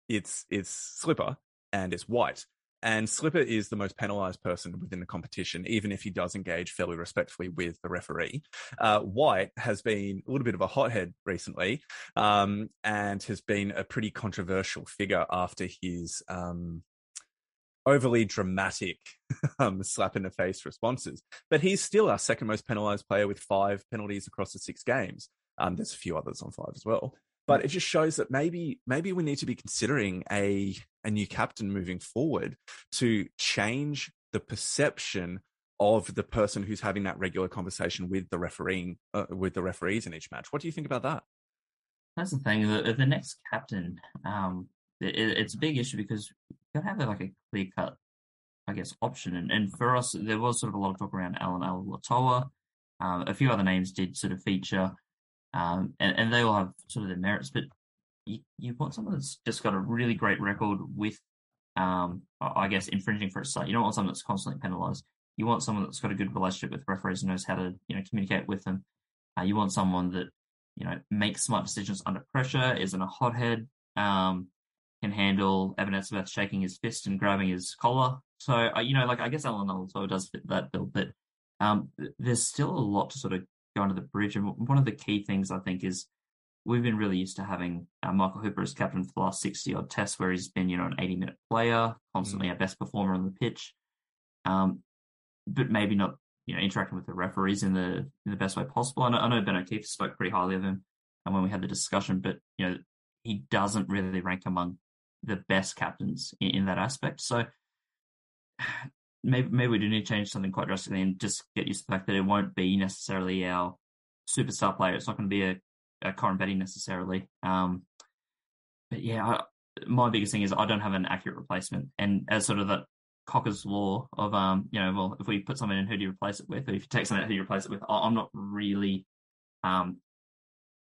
It's, it's Slipper and it's White. And Slipper is the most penalised person within the competition, even if he does engage fairly respectfully with the referee. Uh, White has been a little bit of a hothead recently um, and has been a pretty controversial figure after his um, overly dramatic um, slap in the face responses. But he's still our second most penalised player with five penalties across the six games. Um, there's a few others on five as well. But it just shows that maybe maybe we need to be considering a a new captain moving forward to change the perception of the person who's having that regular conversation with the refereeing uh, with the referees in each match. What do you think about that?
That's the thing. The, the next captain, um, it, it's a big issue because you have like a clear cut, I guess, option. And, and for us, there was sort of a lot of talk around Allan Alaalatoa. Um, a few other names did sort of feature, um, and, and they all have sort of their merits. But you, you want someone that's just got a really great record with, um, I guess, infringing for a site. You don't want someone that's constantly penalised. You want someone that's got a good relationship with referees and knows how to, you know, communicate with them. Uh, you want someone that, you know, makes smart decisions under pressure, isn't a hothead, um, can handle Evan Smith shaking his fist and grabbing his collar. So, uh, you know, like I guess Allan also does fit that bill, but um, there's still a lot to sort of go under the bridge. And one of the key things I think is we've been really used to having uh, Michael Hooper as captain for the last 60 odd tests where he's been, you know, an 80 minute player, constantly mm. our best performer on the pitch. Um, but maybe not, you know, interacting with the referees in the in the best way possible. I know, I know Ben O'Keeffe spoke pretty highly of him and when we had the discussion, but you know, he doesn't really rank among the best captains in, in that aspect. So maybe maybe we do need to change something quite drastically and just get used to the fact that it won't be necessarily our superstar player. It's not going to be a, a Koroibete necessarily. Um, but yeah, I, my biggest thing is I don't have an accurate replacement, and as sort of that Cocker's law of um, you know, well, if we put someone in, who do you replace it with? Or if you take someone out, who do you replace it with? I'm not really um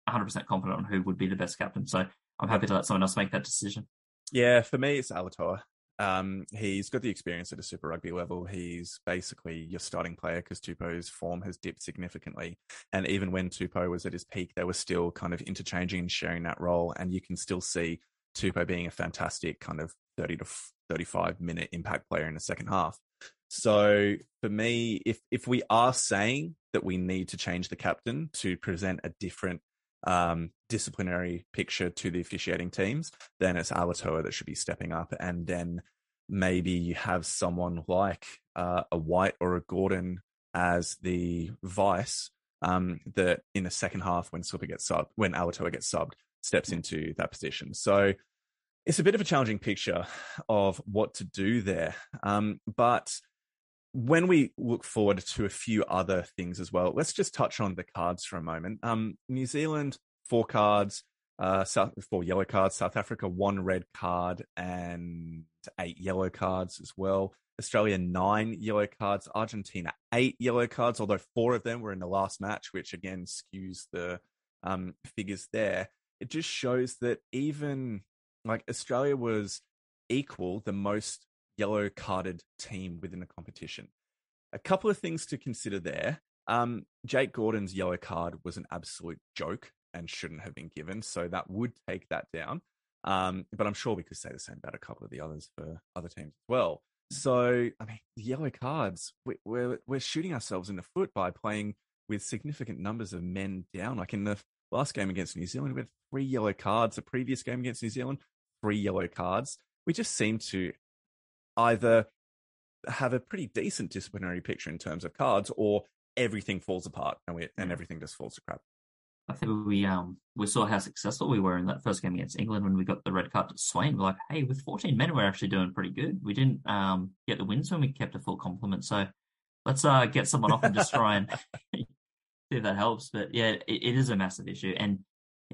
100% confident on who would be the best captain. So I'm happy to let someone else make that decision.
Yeah, for me, it's Alaalatoa. Um, he's got the experience at a Super Rugby level. He's basically your starting player because Tupou's form has dipped significantly. And even when Tupou was at his peak, they were still kind of interchanging and sharing that role. And you can still see Tupou being a fantastic kind of 30 to 35 minute impact player in the second half. So for me, if if we are saying that we need to change the captain to present a different um, disciplinary picture to the officiating teams, then it's Alatoa that should be stepping up. And then maybe you have someone like uh, a White or a Gordon as the vice um, that in the second half when Super gets subbed, when Alatoa gets subbed, steps into that position. So it's a bit of a challenging picture of what to do there. Um, but when we look forward to a few other things as well, let's just touch on the cards for a moment. Um, New Zealand, four cards, uh, South, four yellow cards. South Africa, one red card and eight yellow cards as well. Australia, nine yellow cards. Argentina, eight yellow cards, although four of them were in the last match, which again skews the um, figures there. It just shows that even like Australia was equal the most yellow carded team within the competition. A couple of things to consider there. Um, Jake Gordon's yellow card was an absolute joke and shouldn't have been given, so that would take that down. Um, but I'm sure we could say the same about a couple of the others for other teams as well. So, I mean, the yellow cards, we, we're, we're shooting ourselves in the foot by playing with significant numbers of men down. Like in the last game against New Zealand, we had three yellow cards. The previous game against New Zealand, three yellow cards. We just seem to either have a pretty decent disciplinary picture in terms of cards, or everything falls apart and we and everything just falls to crap.
I think we um we saw how successful we were in that first game against England when we got the red card to Swain. We're like, hey, with 14 men, we're actually doing pretty good. We didn't um get the wins when we kept a full complement. So let's uh get someone off and just try and see if that helps. But yeah, it, it is a massive issue. And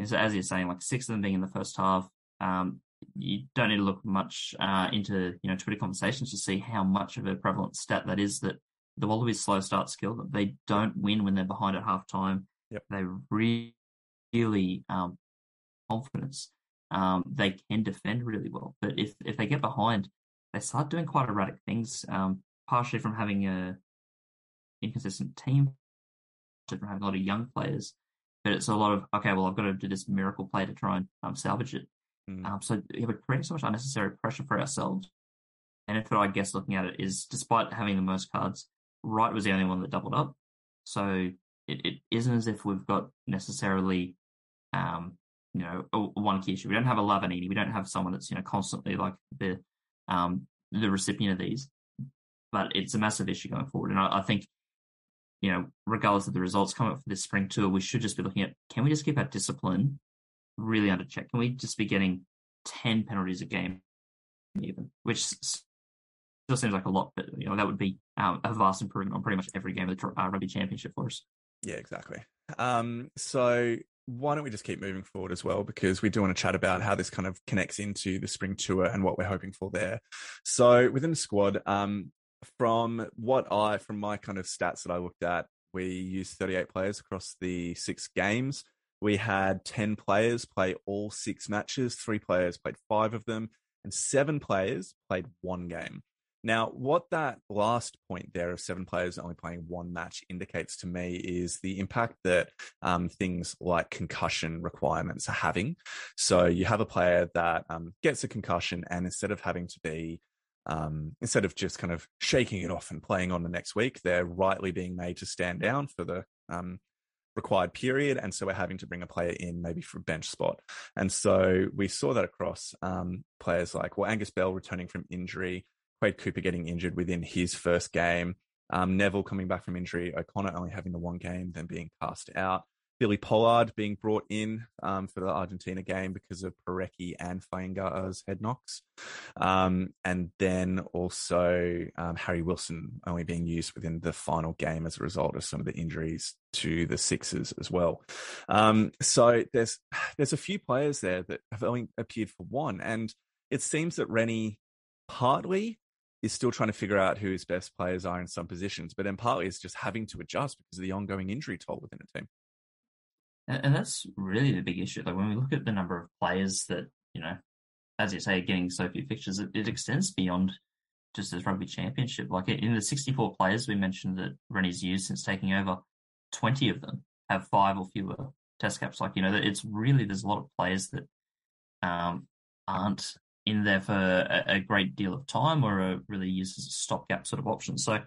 so as you're saying, like six of them being in the first half, um, you don't need to look much uh, into you know Twitter conversations to see how much of a prevalent stat that is that the Wallabies slow start skill that they don't win when they're behind at half time.
Yep.
They really, really um, confidence. Um, they can defend really well, but if if they get behind, they start doing quite erratic things. Um, partially from having a inconsistent team, from having a lot of young players, but it's a lot of okay. Well, I've got to do this miracle play to try and um, salvage it.
Mm.
Um, so yeah, we're creating so much unnecessary pressure for ourselves. And if I guess looking at it is, despite having the most cards, Wright was the only one that doubled up. So it, it isn't as if we've got necessarily, um, you know, one key issue. We don't have a Lavanini. We don't have someone that's you know constantly like the um, the recipient of these. But it's a massive issue going forward. And I, I think, you know, regardless of the results coming up for this spring tour, we should just be looking at can we just keep our discipline really under check? Can we just be getting 10 penalties a game even, which still seems like a lot, but you know that would be um, a vast improvement on pretty much every game of the uh, rugby championship for us.
Yeah, exactly. Um, so why don't we just keep moving forward as well? Because we do want to chat about how this kind of connects into the spring tour and what we're hoping for there. So within the squad, um, from what I, from my kind of stats that I looked at, we used 38 players across the six games. We had 10 players play all six matches, three players played five of them, and seven players played one game. Now, what that last point there of seven players only playing one match indicates to me is the impact that um, things like concussion requirements are having. So you have a player that um, gets a concussion, and instead of having to be um, instead of just kind of shaking it off and playing on the next week, they're rightly being made to stand down for the um, required period. And so we're having to bring a player in maybe for a bench spot. And so we saw that across um, players like, well, Angus Bell returning from injury, Quade Cooper getting injured within his first game, um, Neville coming back from injury, O'Connor only having the one game, then being cast out. Billy Pollard being brought in um, for the Argentina game because of Porecki and Fainga'a's head knocks. Um, and then also um, Harry Wilson only being used within the final game as a result of some of the injuries to the Sixers as well. Um, so there's there's a few players there that have only appeared for one. And it seems that Rennie partly is still trying to figure out who his best players are in some positions, but then partly is just having to adjust because of the ongoing injury toll within a team.
And, and that's really the big issue. Like when we look at the number of players that, you know, as you say, getting so few fixtures, it, it extends beyond just this rugby championship. Like in the 64 players we mentioned that Rennie's used since taking over, 20 of them have five or fewer test caps. Like, you know, it's really, there's a lot of players that um, aren't in there for a, a, great deal of time or are really used as a stopgap sort of option. So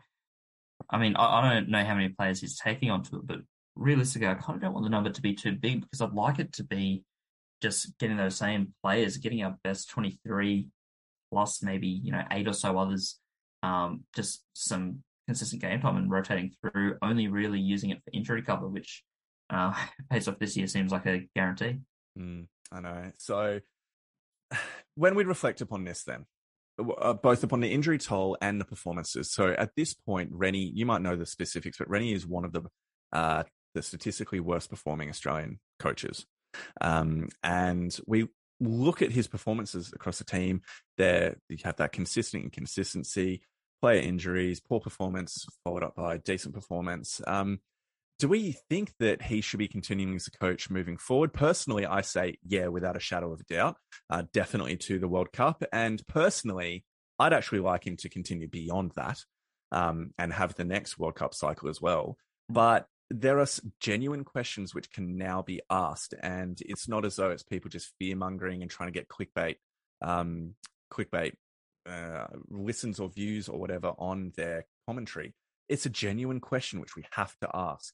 I mean, I, I don't know how many players he's taking onto it, but realistically, I kind of don't want the number to be too big because I'd like it to be just getting those same players, getting our best 23 plus maybe, you know, eight or so others, um, just some consistent game time and rotating through, only really using it for injury cover, which uh, pays off this year seems like a guarantee.
Mm, I know. So when we reflect upon this, then, uh, both upon the injury toll and the performances. So at this point, Rennie, you might know the specifics, but Rennie is one of the uh, the statistically worst performing Australian coaches. Um, and we look at his performances across the team. There, you have that consistent inconsistency, player injuries, poor performance, followed up by decent performance. Um, do we think that he should be continuing as a coach moving forward? Personally, I say, yeah, without a shadow of a doubt, uh, definitely to the World Cup. And personally, I'd actually like him to continue beyond that um, and have the next World Cup cycle as well. But there are genuine questions which can now be asked, and it's not as though it's people just fear mongering and trying to get clickbait, um, clickbait uh, listens or views or whatever on their commentary. It's a genuine question which we have to ask.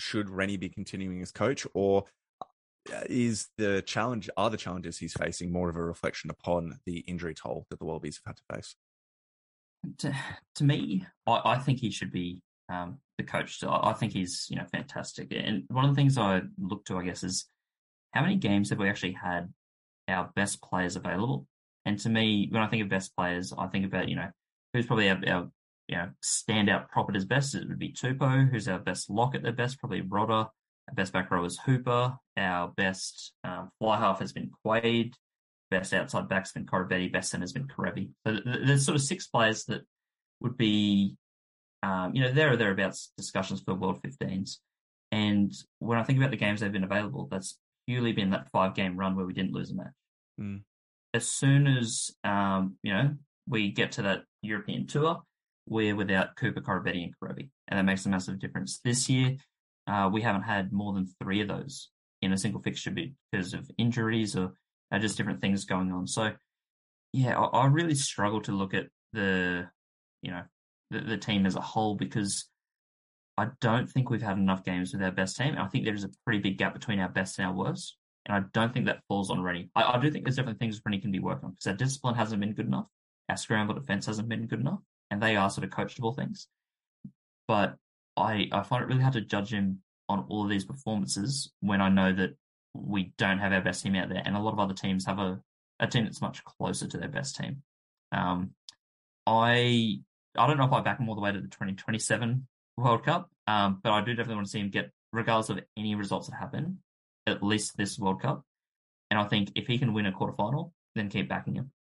Should Rennie be continuing as coach, or uh, is the challenge are the challenges he's facing more of a reflection upon the injury toll that the Wallabies have had to face?
To, to me, I, I think he should be um, the coach. I think he's you know fantastic. And one of the things I look to, I guess, is how many games have we actually had our best players available? And to me, when I think of best players, I think about you know who's probably our, our you know standout prop at his best. It would be Tupou. Who's our best lock at their best? Probably Rodda. Our best back row is Hooper. Our best um, fly half has been Quade. Best outside back's been Koroibete. Best center's been Kerevi. So there's sort of six players that would be um, you know, there or thereabouts discussions for World 15s. And when I think about the games they've been available, that's purely been that five game run where we didn't lose a match.
Mm.
As soon as, um, you know, we get to that European tour, we're without Cooper, Koroibete, and Kerevi. And that makes a massive difference. This year, uh, we haven't had more than three of those in a single fixture because of injuries or uh, just different things going on. So, yeah, I, I really struggle to look at the, you know, the, the team as a whole because I don't think we've had enough games with our best team. I think there is a pretty big gap between our best and our worst. And I don't think that falls on Rennie. I, I do think there's definitely things Rennie can be working on because our discipline hasn't been good enough. Our scramble defense hasn't been good enough. And they are sort of coachable things. But I, I find it really hard to judge him on all of these performances when I know that we don't have our best team out there. And a lot of other teams have a, a team that's much closer to their best team. Um, I I don't know if I back him all the way to the 2027 World Cup, um, but I do definitely want to see him get, regardless of any results that happen, at least this World Cup. And I think if he can win a quarterfinal, then keep backing him.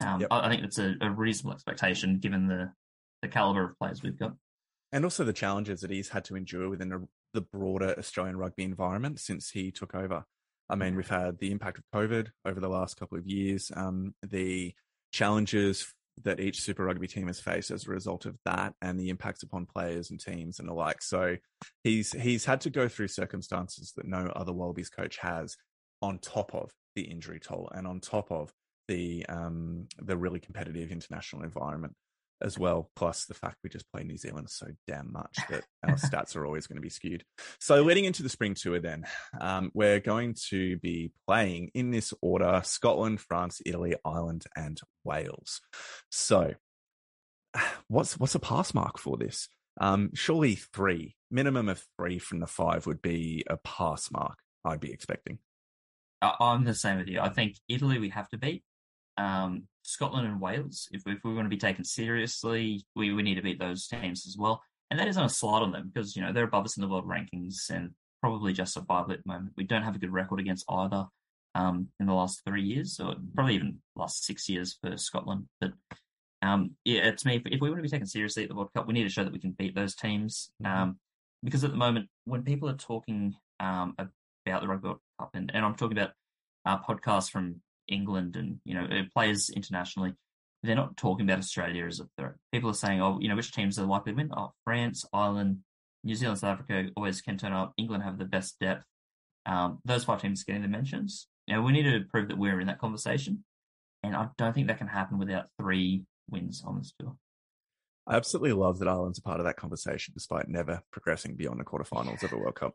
Um,
yep.
I, I, think that's a, a, reasonable expectation given the, the caliber of players we've got.
And also the challenges that he's had to endure within the, the broader Australian rugby environment since he took over. I mean, we've had the impact of COVID over the last couple of years, um, the challenges that each Super Rugby team has faced as a result of that and the impacts upon players and teams and the like. So he's he's had to go through circumstances that no other Wallabies coach has on top of the injury toll and on top of the um the really competitive international environment as well. Plus the fact we just play New Zealand so damn much that our stats are always going to be skewed. So leading into the spring tour, then um, we're going to be playing in this order: Scotland, France, Italy, Ireland, and Wales. So what's what's a pass mark for this? Um, surely three, minimum of three from the five would be a pass mark. I'd be expecting.
I'm the same with you. I think Italy we have to beat um, Scotland and Wales, if, if we want to be taken seriously, we, we need to beat those teams as well. And that isn't a slide on them because, you know, they're above us in the world rankings and probably justifiably at the moment. We don't have a good record against either um, in the last three years, or probably even last six years for Scotland. But um, yeah, to me, if, if, we want to be taken seriously at the World Cup, we need to show that we can beat those teams. Mm-hmm. Um, because at the moment, when people are talking um, about the Rugby World Cup, and, and I'm talking about uh, podcasts from England and you know players internationally, they're not talking about Australia as a threat. People are saying, oh, you know, which teams are likely to win? Oh, France, Ireland, New Zealand, South Africa always can turn up. England have the best depth. Um, those five teams getting the mentions. Know, we need to prove that we're in that conversation, and I don't think that can happen without three wins on this tour.
I absolutely love that Ireland's a part of that conversation, despite never progressing beyond the quarterfinals of a World Cup.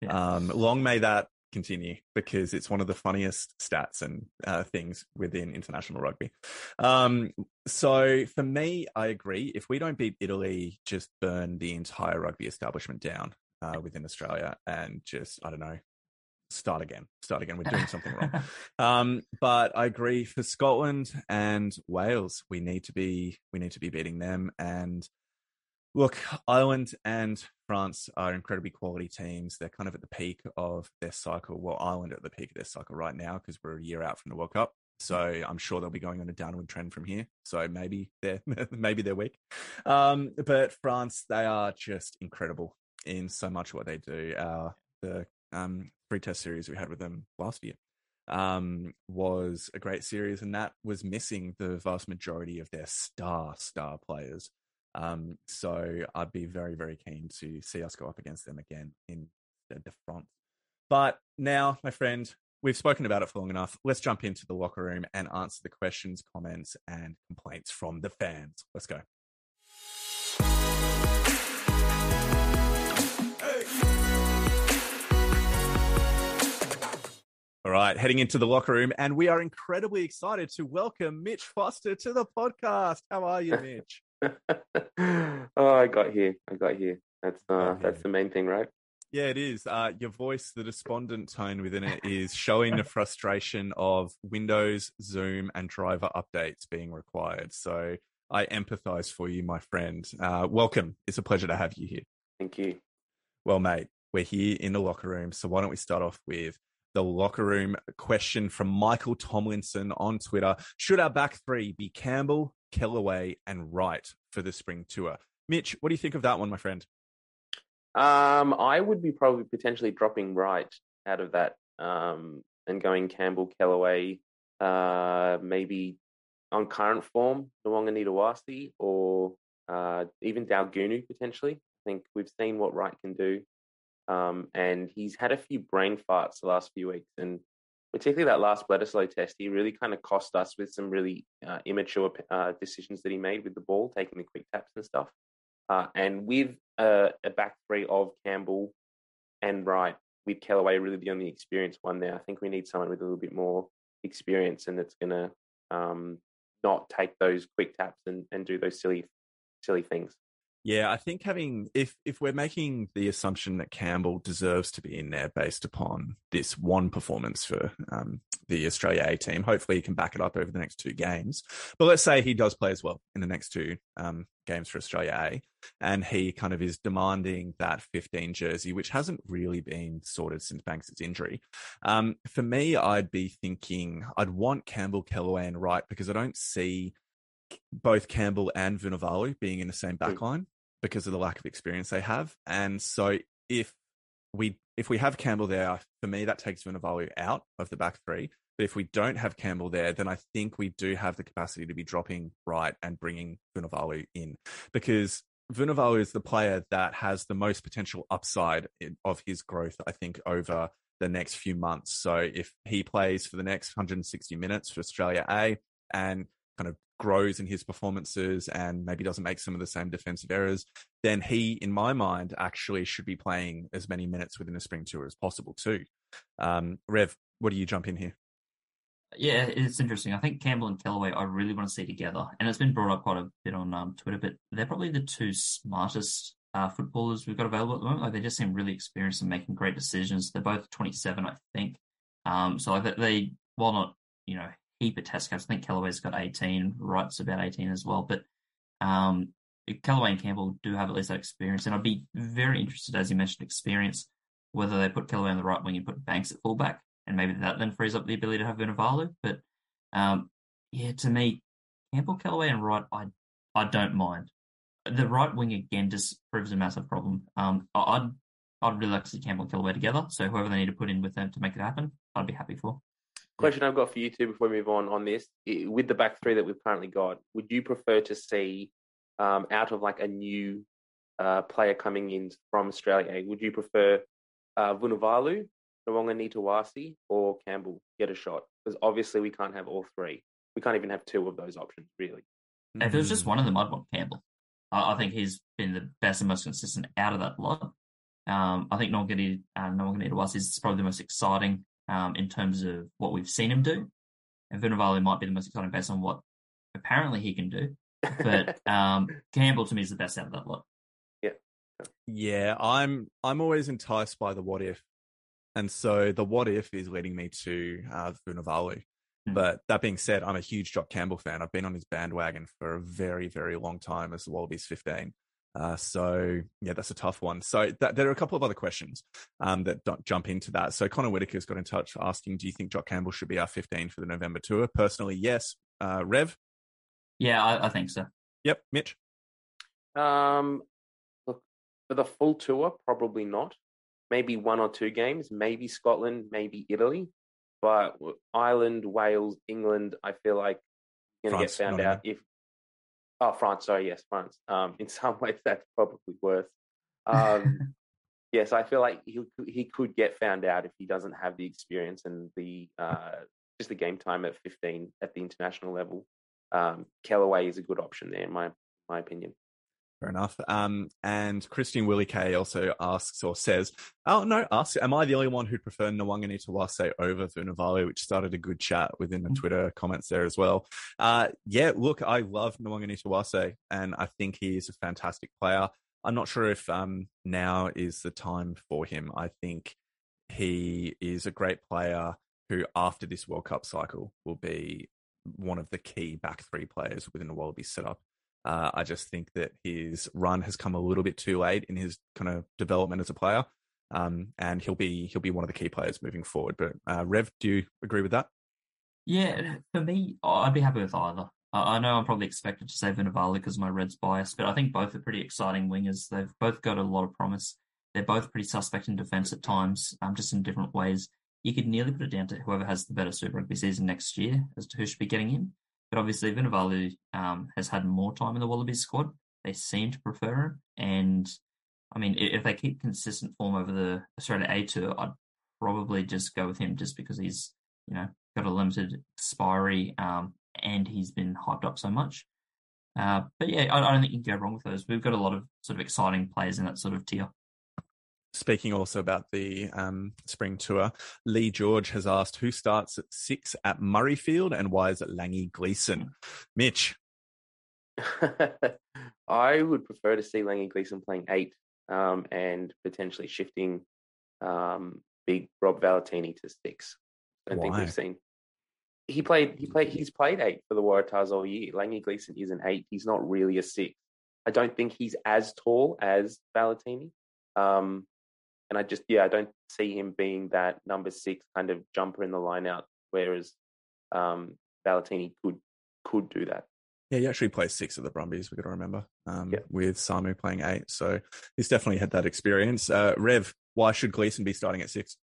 Yeah. Um, long may that continue because it's one of the funniest stats and uh, things within international rugby. Um, so for me, I agree. If we don't beat Italy, just burn the entire rugby establishment down uh, within Australia and just, I don't know, start again, start again. We're doing something wrong. Um, but I agree for Scotland and Wales, we need to be, we need to be beating them. And look, Ireland and France are incredibly quality teams. They're kind of at the peak of their cycle. Well, Ireland at the peak of their cycle right now because we're a year out from the World Cup. So I'm sure they'll be going on a downward trend from here. So maybe they're maybe they're weak. Um, but France, they are just incredible in so much what they do. Uh, the um, free test series we had with them last year um, was a great series, and that was missing the vast majority of their star star players. Um, so I'd be very very keen to see us go up against them again in the front. But now, my friend, we've spoken about it for long enough. Let's jump into the locker room and answer the questions, comments, and complaints from the fans. Let's go. All right, heading into the locker room, and we are incredibly excited to welcome Mitch Foster to the podcast. How are you, Mitch?
oh, I got here. I got here. That's uh, that's the main thing, right?
Yeah, it is. Uh, your voice, the despondent tone within it, is showing the frustration of Windows, Zoom, and driver updates being required. So I empathize for you, my friend. Uh, welcome. It's a pleasure to have you here.
Thank you.
Well, mate, we're here in the locker room. So why don't we start off with the locker room question from Michael Tomlinson on Twitter. Should our back three be Campbell, Kellaway, and Wright for the spring tour? Mitch, what do you think of that one, my friend?
Um, I would be probably potentially dropping Wright out of that um, and going Campbell, Kellaway, uh, maybe on current form, Nawaqanitawase, or uh, even Daugunu potentially. I think we've seen what Wright can do. Um, and he's had a few brain farts the last few weeks, and particularly that last Bledisloe test, he really kind of cost us with some really uh, immature uh, decisions that he made with the ball, taking the quick taps and stuff. Uh, and with a back three of Campbell and Wright, with Kellaway really the only experienced one there, I think we need someone with a little bit more experience and that's going to um, not take those quick taps and, and do those silly silly things.
Yeah, I think having if if we're making the assumption that Campbell deserves to be in there based upon this one performance for um, the Australia A team, hopefully he can back it up over the next two games. But let's say he does play as well in the next two um, games for Australia A, and he kind of is demanding that 15 jersey, which hasn't really been sorted since Banks' injury. Um, for me, I'd be thinking I'd want Campbell, Kellaway, and Wright because I don't see both Campbell and Vunivalu being in the same hmm. backline because of the lack of experience they have. And so if we if we have Campbell there, for me that takes Vunivalu out of the back three. But if we don't have Campbell there, then I think we do have the capacity to be dropping Wright and bringing Vunivalu in because Vunivalu is the player that has the most potential upside of his growth, I think, over the next few months. So if he plays for the next 160 minutes for Australia A and kind of grows in his performances and maybe doesn't make some of the same defensive errors, then he, in my mind, actually should be playing as many minutes within the spring tour as possible too. Um, Rev, what do you jump in here?
Yeah, it's interesting. I think Campbell and Kellaway I really want to see together, and it's been brought up quite a bit on um, Twitter. But they're probably the two smartest uh, footballers we've got available at the moment. Like they just seem really experienced and making great decisions. They're both 27, I think. Um, so like they, while not you know of test caps. I think Kellaway's got 18, Wright's about 18 as well. But um, Kellaway and Campbell do have at least that experience. And I'd be very interested, as you mentioned, experience, whether they put Kellaway on the right wing and put Banks at fullback. And maybe that then frees up the ability to have Vunivalu. But um, yeah, to me, Campbell, Kellaway, and Wright, I I don't mind. The right wing again just proves a massive problem. Um, I'd I'd really like to see Campbell and Kellaway together. So whoever they need to put in with them to make it happen, I'd be happy for.
Question I've got for you two before we move on on this: with the back three that we've currently got, would you prefer to see um, out of like a new uh, player coming in from Australia? Would you prefer uh, Vunivalu, Nawaqanitawase, or Campbell get a shot? Because obviously we can't have all three. We can't even have two of those options, really.
If it was just one of them, I'd want Campbell. I, I think he's been the best and most consistent out of that lot. Um, I think Nongani uh, Nongani is probably the most exciting um, in terms of what we've seen him do. And Vunivalu might be the most exciting based on what apparently he can do. But um, Campbell to me is the best out of that lot.
Yeah.
Yeah, I'm I'm always enticed by the what if. And so the what if is leading me to uh, Vunivalu. Hmm. But that being said, I'm a huge Jock Campbell fan. I've been on his bandwagon for a very, very long time as the Wallabies 15. Uh, so yeah, that's a tough one. So that, there are a couple of other questions um, that don't jump into that. So Connor Whitaker's got in touch asking, do you think Jock Campbell should be our 15 for the November tour? Personally, yes. Uh, Rev?
Yeah, I, I, think so.
Yep. Mitch?
Um, look, for the full tour, probably not. Maybe one or two games, maybe Scotland, maybe Italy. But Ireland, Wales, England, I feel like going to get found out if Oh, France. Sorry, yes, France. Um, in some ways, that's probably worse. Um, yes, I feel like he he could get found out if he doesn't have the experience and the uh, just the game time at 15 at the international level. Um, Kellaway is a good option there, in my my opinion.
Fair enough. Um, and Christian Willie K also asks or says, "Oh no, asks, am I the only one who'd prefer Nawaqanitawase over Vunivalu?" Which started a good chat within the mm. Twitter comments there as well. Uh, yeah, look, I love Nawaqanitawase, and I think he is a fantastic player. I'm not sure if um, now is the time for him. I think he is a great player who, after this World Cup cycle, will be one of the key back three players within the Wallaby setup. Uh, I just think that his run has come a little bit too late in his kind of development as a player, um, and he'll be he'll be one of the key players moving forward. But uh, Rev, do you agree with that?
Yeah, for me, I'd be happy with either. I know I'm probably expected to say Vunivalu because my Reds bias, but I think both are pretty exciting wingers. They've both got a lot of promise. They're both pretty suspect in defence at times, um, just in different ways. You could nearly put it down to whoever has the better Super Rugby season next year as to who should be getting in. But obviously, Vunivalu um, has had more time in the Wallabies squad. They seem to prefer him. And I mean, if they keep consistent form over the Australia A tour, I'd probably just go with him just because he's, you know, got a limited expiry um, and he's been hyped up so much. Uh, but yeah, I, I, don't think you can go wrong with those. We've got a lot of sort of exciting players in that sort of tier.
Speaking also about the um, spring tour, Lee George has asked who starts at six at Murrayfield and why is it Langi Gleeson? Mitch.
I would prefer to see Langi Gleeson playing eight um, and potentially shifting um, big Rob Valetini to six. I don't why? think we've seen. He played. He played. He's played eight for the Waratahs all year. Langi Gleeson is an eight. He's not really a six. I don't think he's as tall as Valetini. Um, and I just, yeah, I don't see him being that number six kind of jumper in the line out, whereas um, Valetini could could do that.
Yeah, he actually plays six at the Brumbies. We got to remember um, yeah. with Samu playing eight, so he's definitely had that experience. Uh, Rev, why should Gleeson be starting at six?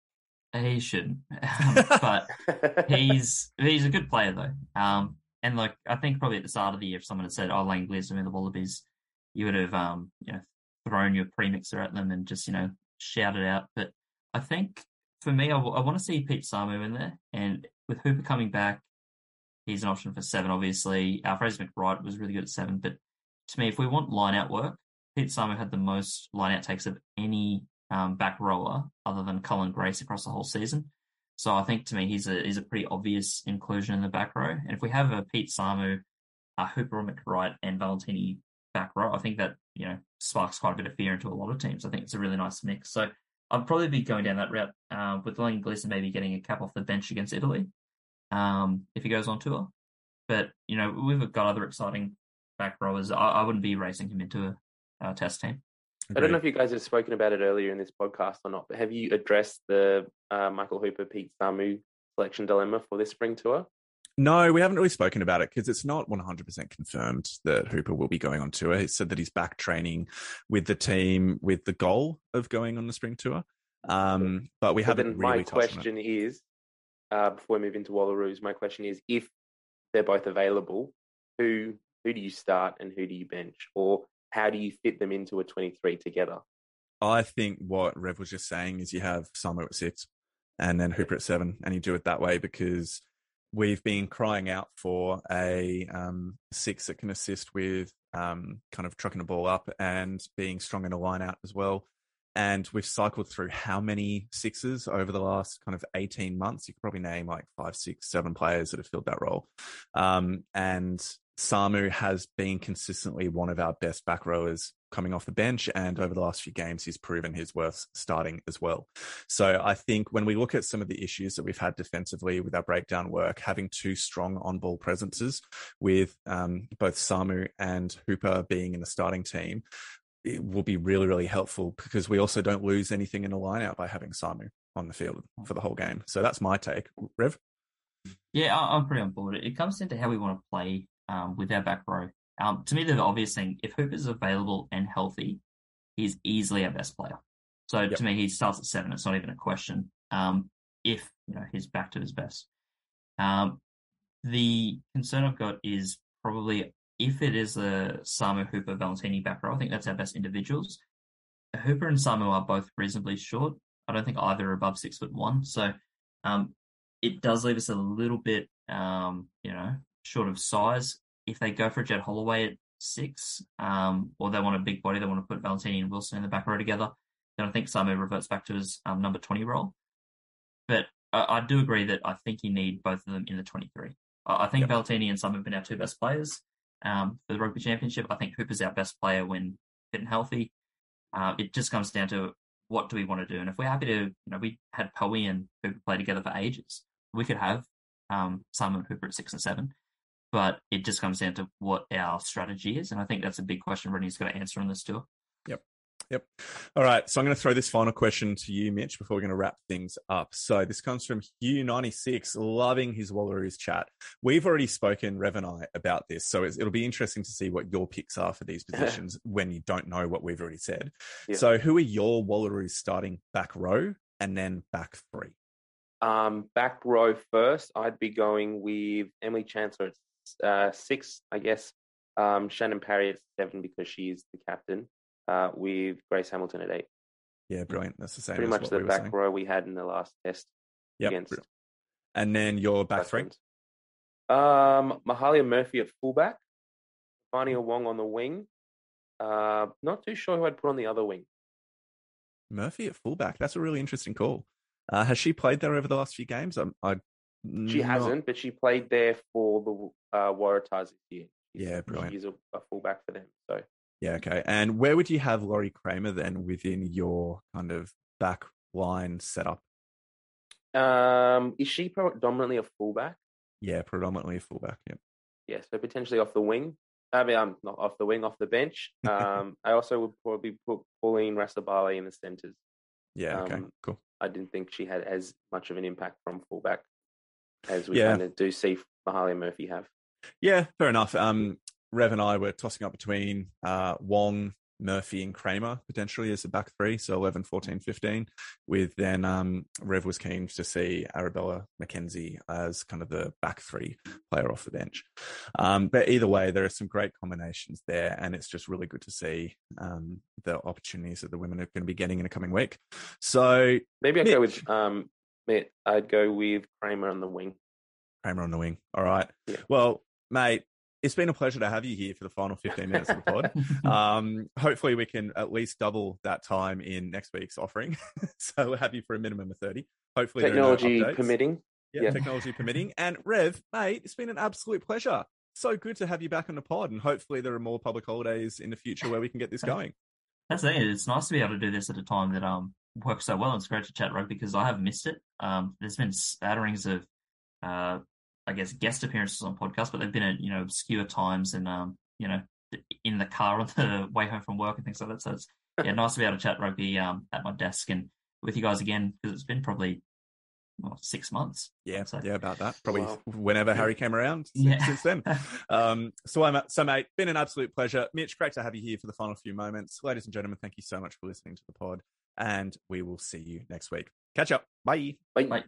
He shouldn't, but he's he's a good player though. Um, and like I think probably at the start of the year, if someone had said, "Oh, Langi Gleeson in the Wallabies," you would have um, you know thrown your premixer at them and just you know shout it out. But I think for me, I, w- I want to see Pete Samu in there. And with Hooper coming back, he's an option for seven, obviously. Uh, Fraser McReight was really good at seven. But to me, if we want line out work, Pete Samu had the most line out takes of any um, back rower other than Cullen Grace across the whole season. So I think to me, he's a he's a pretty obvious inclusion in the back row. And if we have a Pete Samu, uh, Hooper McReight, and Valetini back row, I think that you know sparks quite a bit of fear into a lot of teams. I think it's a really nice mix. So I'd probably be going down that route uh, with Langi Gleeson maybe getting a cap off the bench against Italy um, if he goes on tour. But you know we've got other exciting back rowers. I, I wouldn't be racing him into a, a test team.
I don't know if you guys have spoken about it earlier in this podcast or not, but have you addressed the uh, Michael Hooper Pete Samu selection dilemma for this spring tour?
No, we haven't really spoken about it because it's not 100% confirmed that Hooper will be going on tour. He said that he's back training with the team with the goal of going on the spring tour. Um, but we haven't really
My question is, uh, before we move into Wallaroos, my question is if they're both available, who who do you start and who do you bench? Or how do you fit them into a 23 together?
I think what Rev was just saying is you have Samu at six and then Hooper at seven, and you do it that way because – we've been crying out for a um, six that can assist with um, kind of trucking the ball up and being strong in a line out as well. And we've cycled through how many sixes over the last kind of 18 months? You could probably name like five, six, seven players that have filled that role. Um, and Samu has been consistently one of our best back rowers coming off the bench. And over the last few games, he's proven his worth starting as well. So I think when we look at some of the issues that we've had defensively with our breakdown work, having two strong on ball presences with um, both Samu and Hooper being in the starting team, it will be really, really helpful because we also don't lose anything in a line out by having Samu on the field for the whole game. So that's my take. Rev?
Yeah, I'm pretty on board. It comes into how we want to play um, with our back row. Um, to me, the obvious thing, if Hooper's available and healthy, he's easily our best player. So yep. to me, he starts at seven. It's not even a question. Um, if you know he's back to his best. Um, the concern I've got is probably if it is a Samu Hooper Valetini back row, I think that's our best individuals. Hooper and Samu are both reasonably short. I don't think either are above six foot one. So um, it does leave us a little bit, um, you know, short of size. If they go for Jed Holloway at six, um, or they want a big body, they want to put Valetini and Wilson in the back row together, then I think Samu reverts back to his um, number 20 role. But I, I, do agree that I think you need both of them in the 23. I, I think yep. Valetini and Samu have been our two best players um, for the rugby championship. I think Hooper's our best player when fit and healthy. Uh, it just comes down to what do we want to do, and if we're happy to, you know, we had Poe and Hooper play together for ages. We could have um, Simon Hooper at six and seven, but it just comes down to what our strategy is, and I think that's a big question Rennie's got to answer on this tour.
Yep. Yep. All right. So I'm going to throw this final question to you, Mitch, before we're going to wrap things up. So this comes from Hugh96, loving his Wallaroos chat. We've already spoken, Rev and I, about this. So it'll be interesting to see what your picks are for these positions when you don't know what we've already said. Yeah. So who are your Wallaroos starting back row and then back three?
Um, back row first, I'd be going with Emily Chancellor at uh, six, I guess. Um, Shannon Parry at seven because she's the captain uh, with Grace Hamilton at eight.
Yeah, brilliant. That's the same.
Pretty much the
we
back
saying.
row we had in the last test.
Yep.
Against
and then your back three.
Um, Mahalia Murphy at fullback, Vania Wong on the wing. Uh, not too sure who I'd put on the other wing.
Murphy at fullback. That's a really interesting call. Uh, has she played there over the last few games? I'm, I
she not... hasn't, but she played there for the uh, Waratahs this year.
Yeah, brilliant.
She's a, a fullback for them. So
yeah, okay. And where would you have Lori Cramer then within your kind of back line setup?
Um, is she predominantly a fullback?
Yeah, predominantly a fullback. Yeah.
Yeah, so potentially off the wing. I mean, I'm um, not off the wing, off the bench. Um, I also would probably put Pauline Rasabale in the centres.
Yeah. Okay. Um, cool.
I didn't think she had as much of an impact from fullback as we yeah. kind of do see Mahalia Murphy have.
Yeah, fair enough. Um, Rev and I were tossing up between uh, Wong, Murphy, and Cramer potentially as the back three, so 11, 14, 15. With then um, Rev was keen to see Arabella McKenzie as kind of the back three player off the bench. Um, but either way, there are some great combinations there, and it's just really good to see um, the opportunities that the women are going to be getting in a coming week. So
maybe I'd go with um, I'd go with Cramer on the wing.
Cramer on the wing. All right.
Yeah.
Well, mate, it's been a pleasure to have you here for the final 15 minutes of the pod. Um, hopefully, we can at least double that time in next week's offering. so we'll have you for a minimum of 30. Hopefully,
technology
no
permitting.
Yeah, yeah, technology permitting. And Rev, mate, it's been an absolute pleasure. So good to have you back on the pod. And hopefully, there are more public holidays in the future where we can get this going.
That's it. It's nice to be able to do this at a time that um works so well. It's great to chat rugby because I have missed it. Um, there's been spatterings of uh, I guess, guest appearances on podcasts, but they've been at, you know, obscure times and, um, you know, in the car on the way home from work and things like that. So it's, yeah, nice to be able to chat rugby, um, at my desk and with you guys again, because it's been probably, well, six months.
Yeah, so. yeah, about that. Probably wow. whenever Harry came around since,
yeah.
since then. um, so I'm so mate, been an absolute pleasure. Mitch, great to have you here for the final few moments. Ladies and gentlemen, thank you so much for listening to the pod, and we will see you next week. Catch up. Bye.
Bye.
Bye.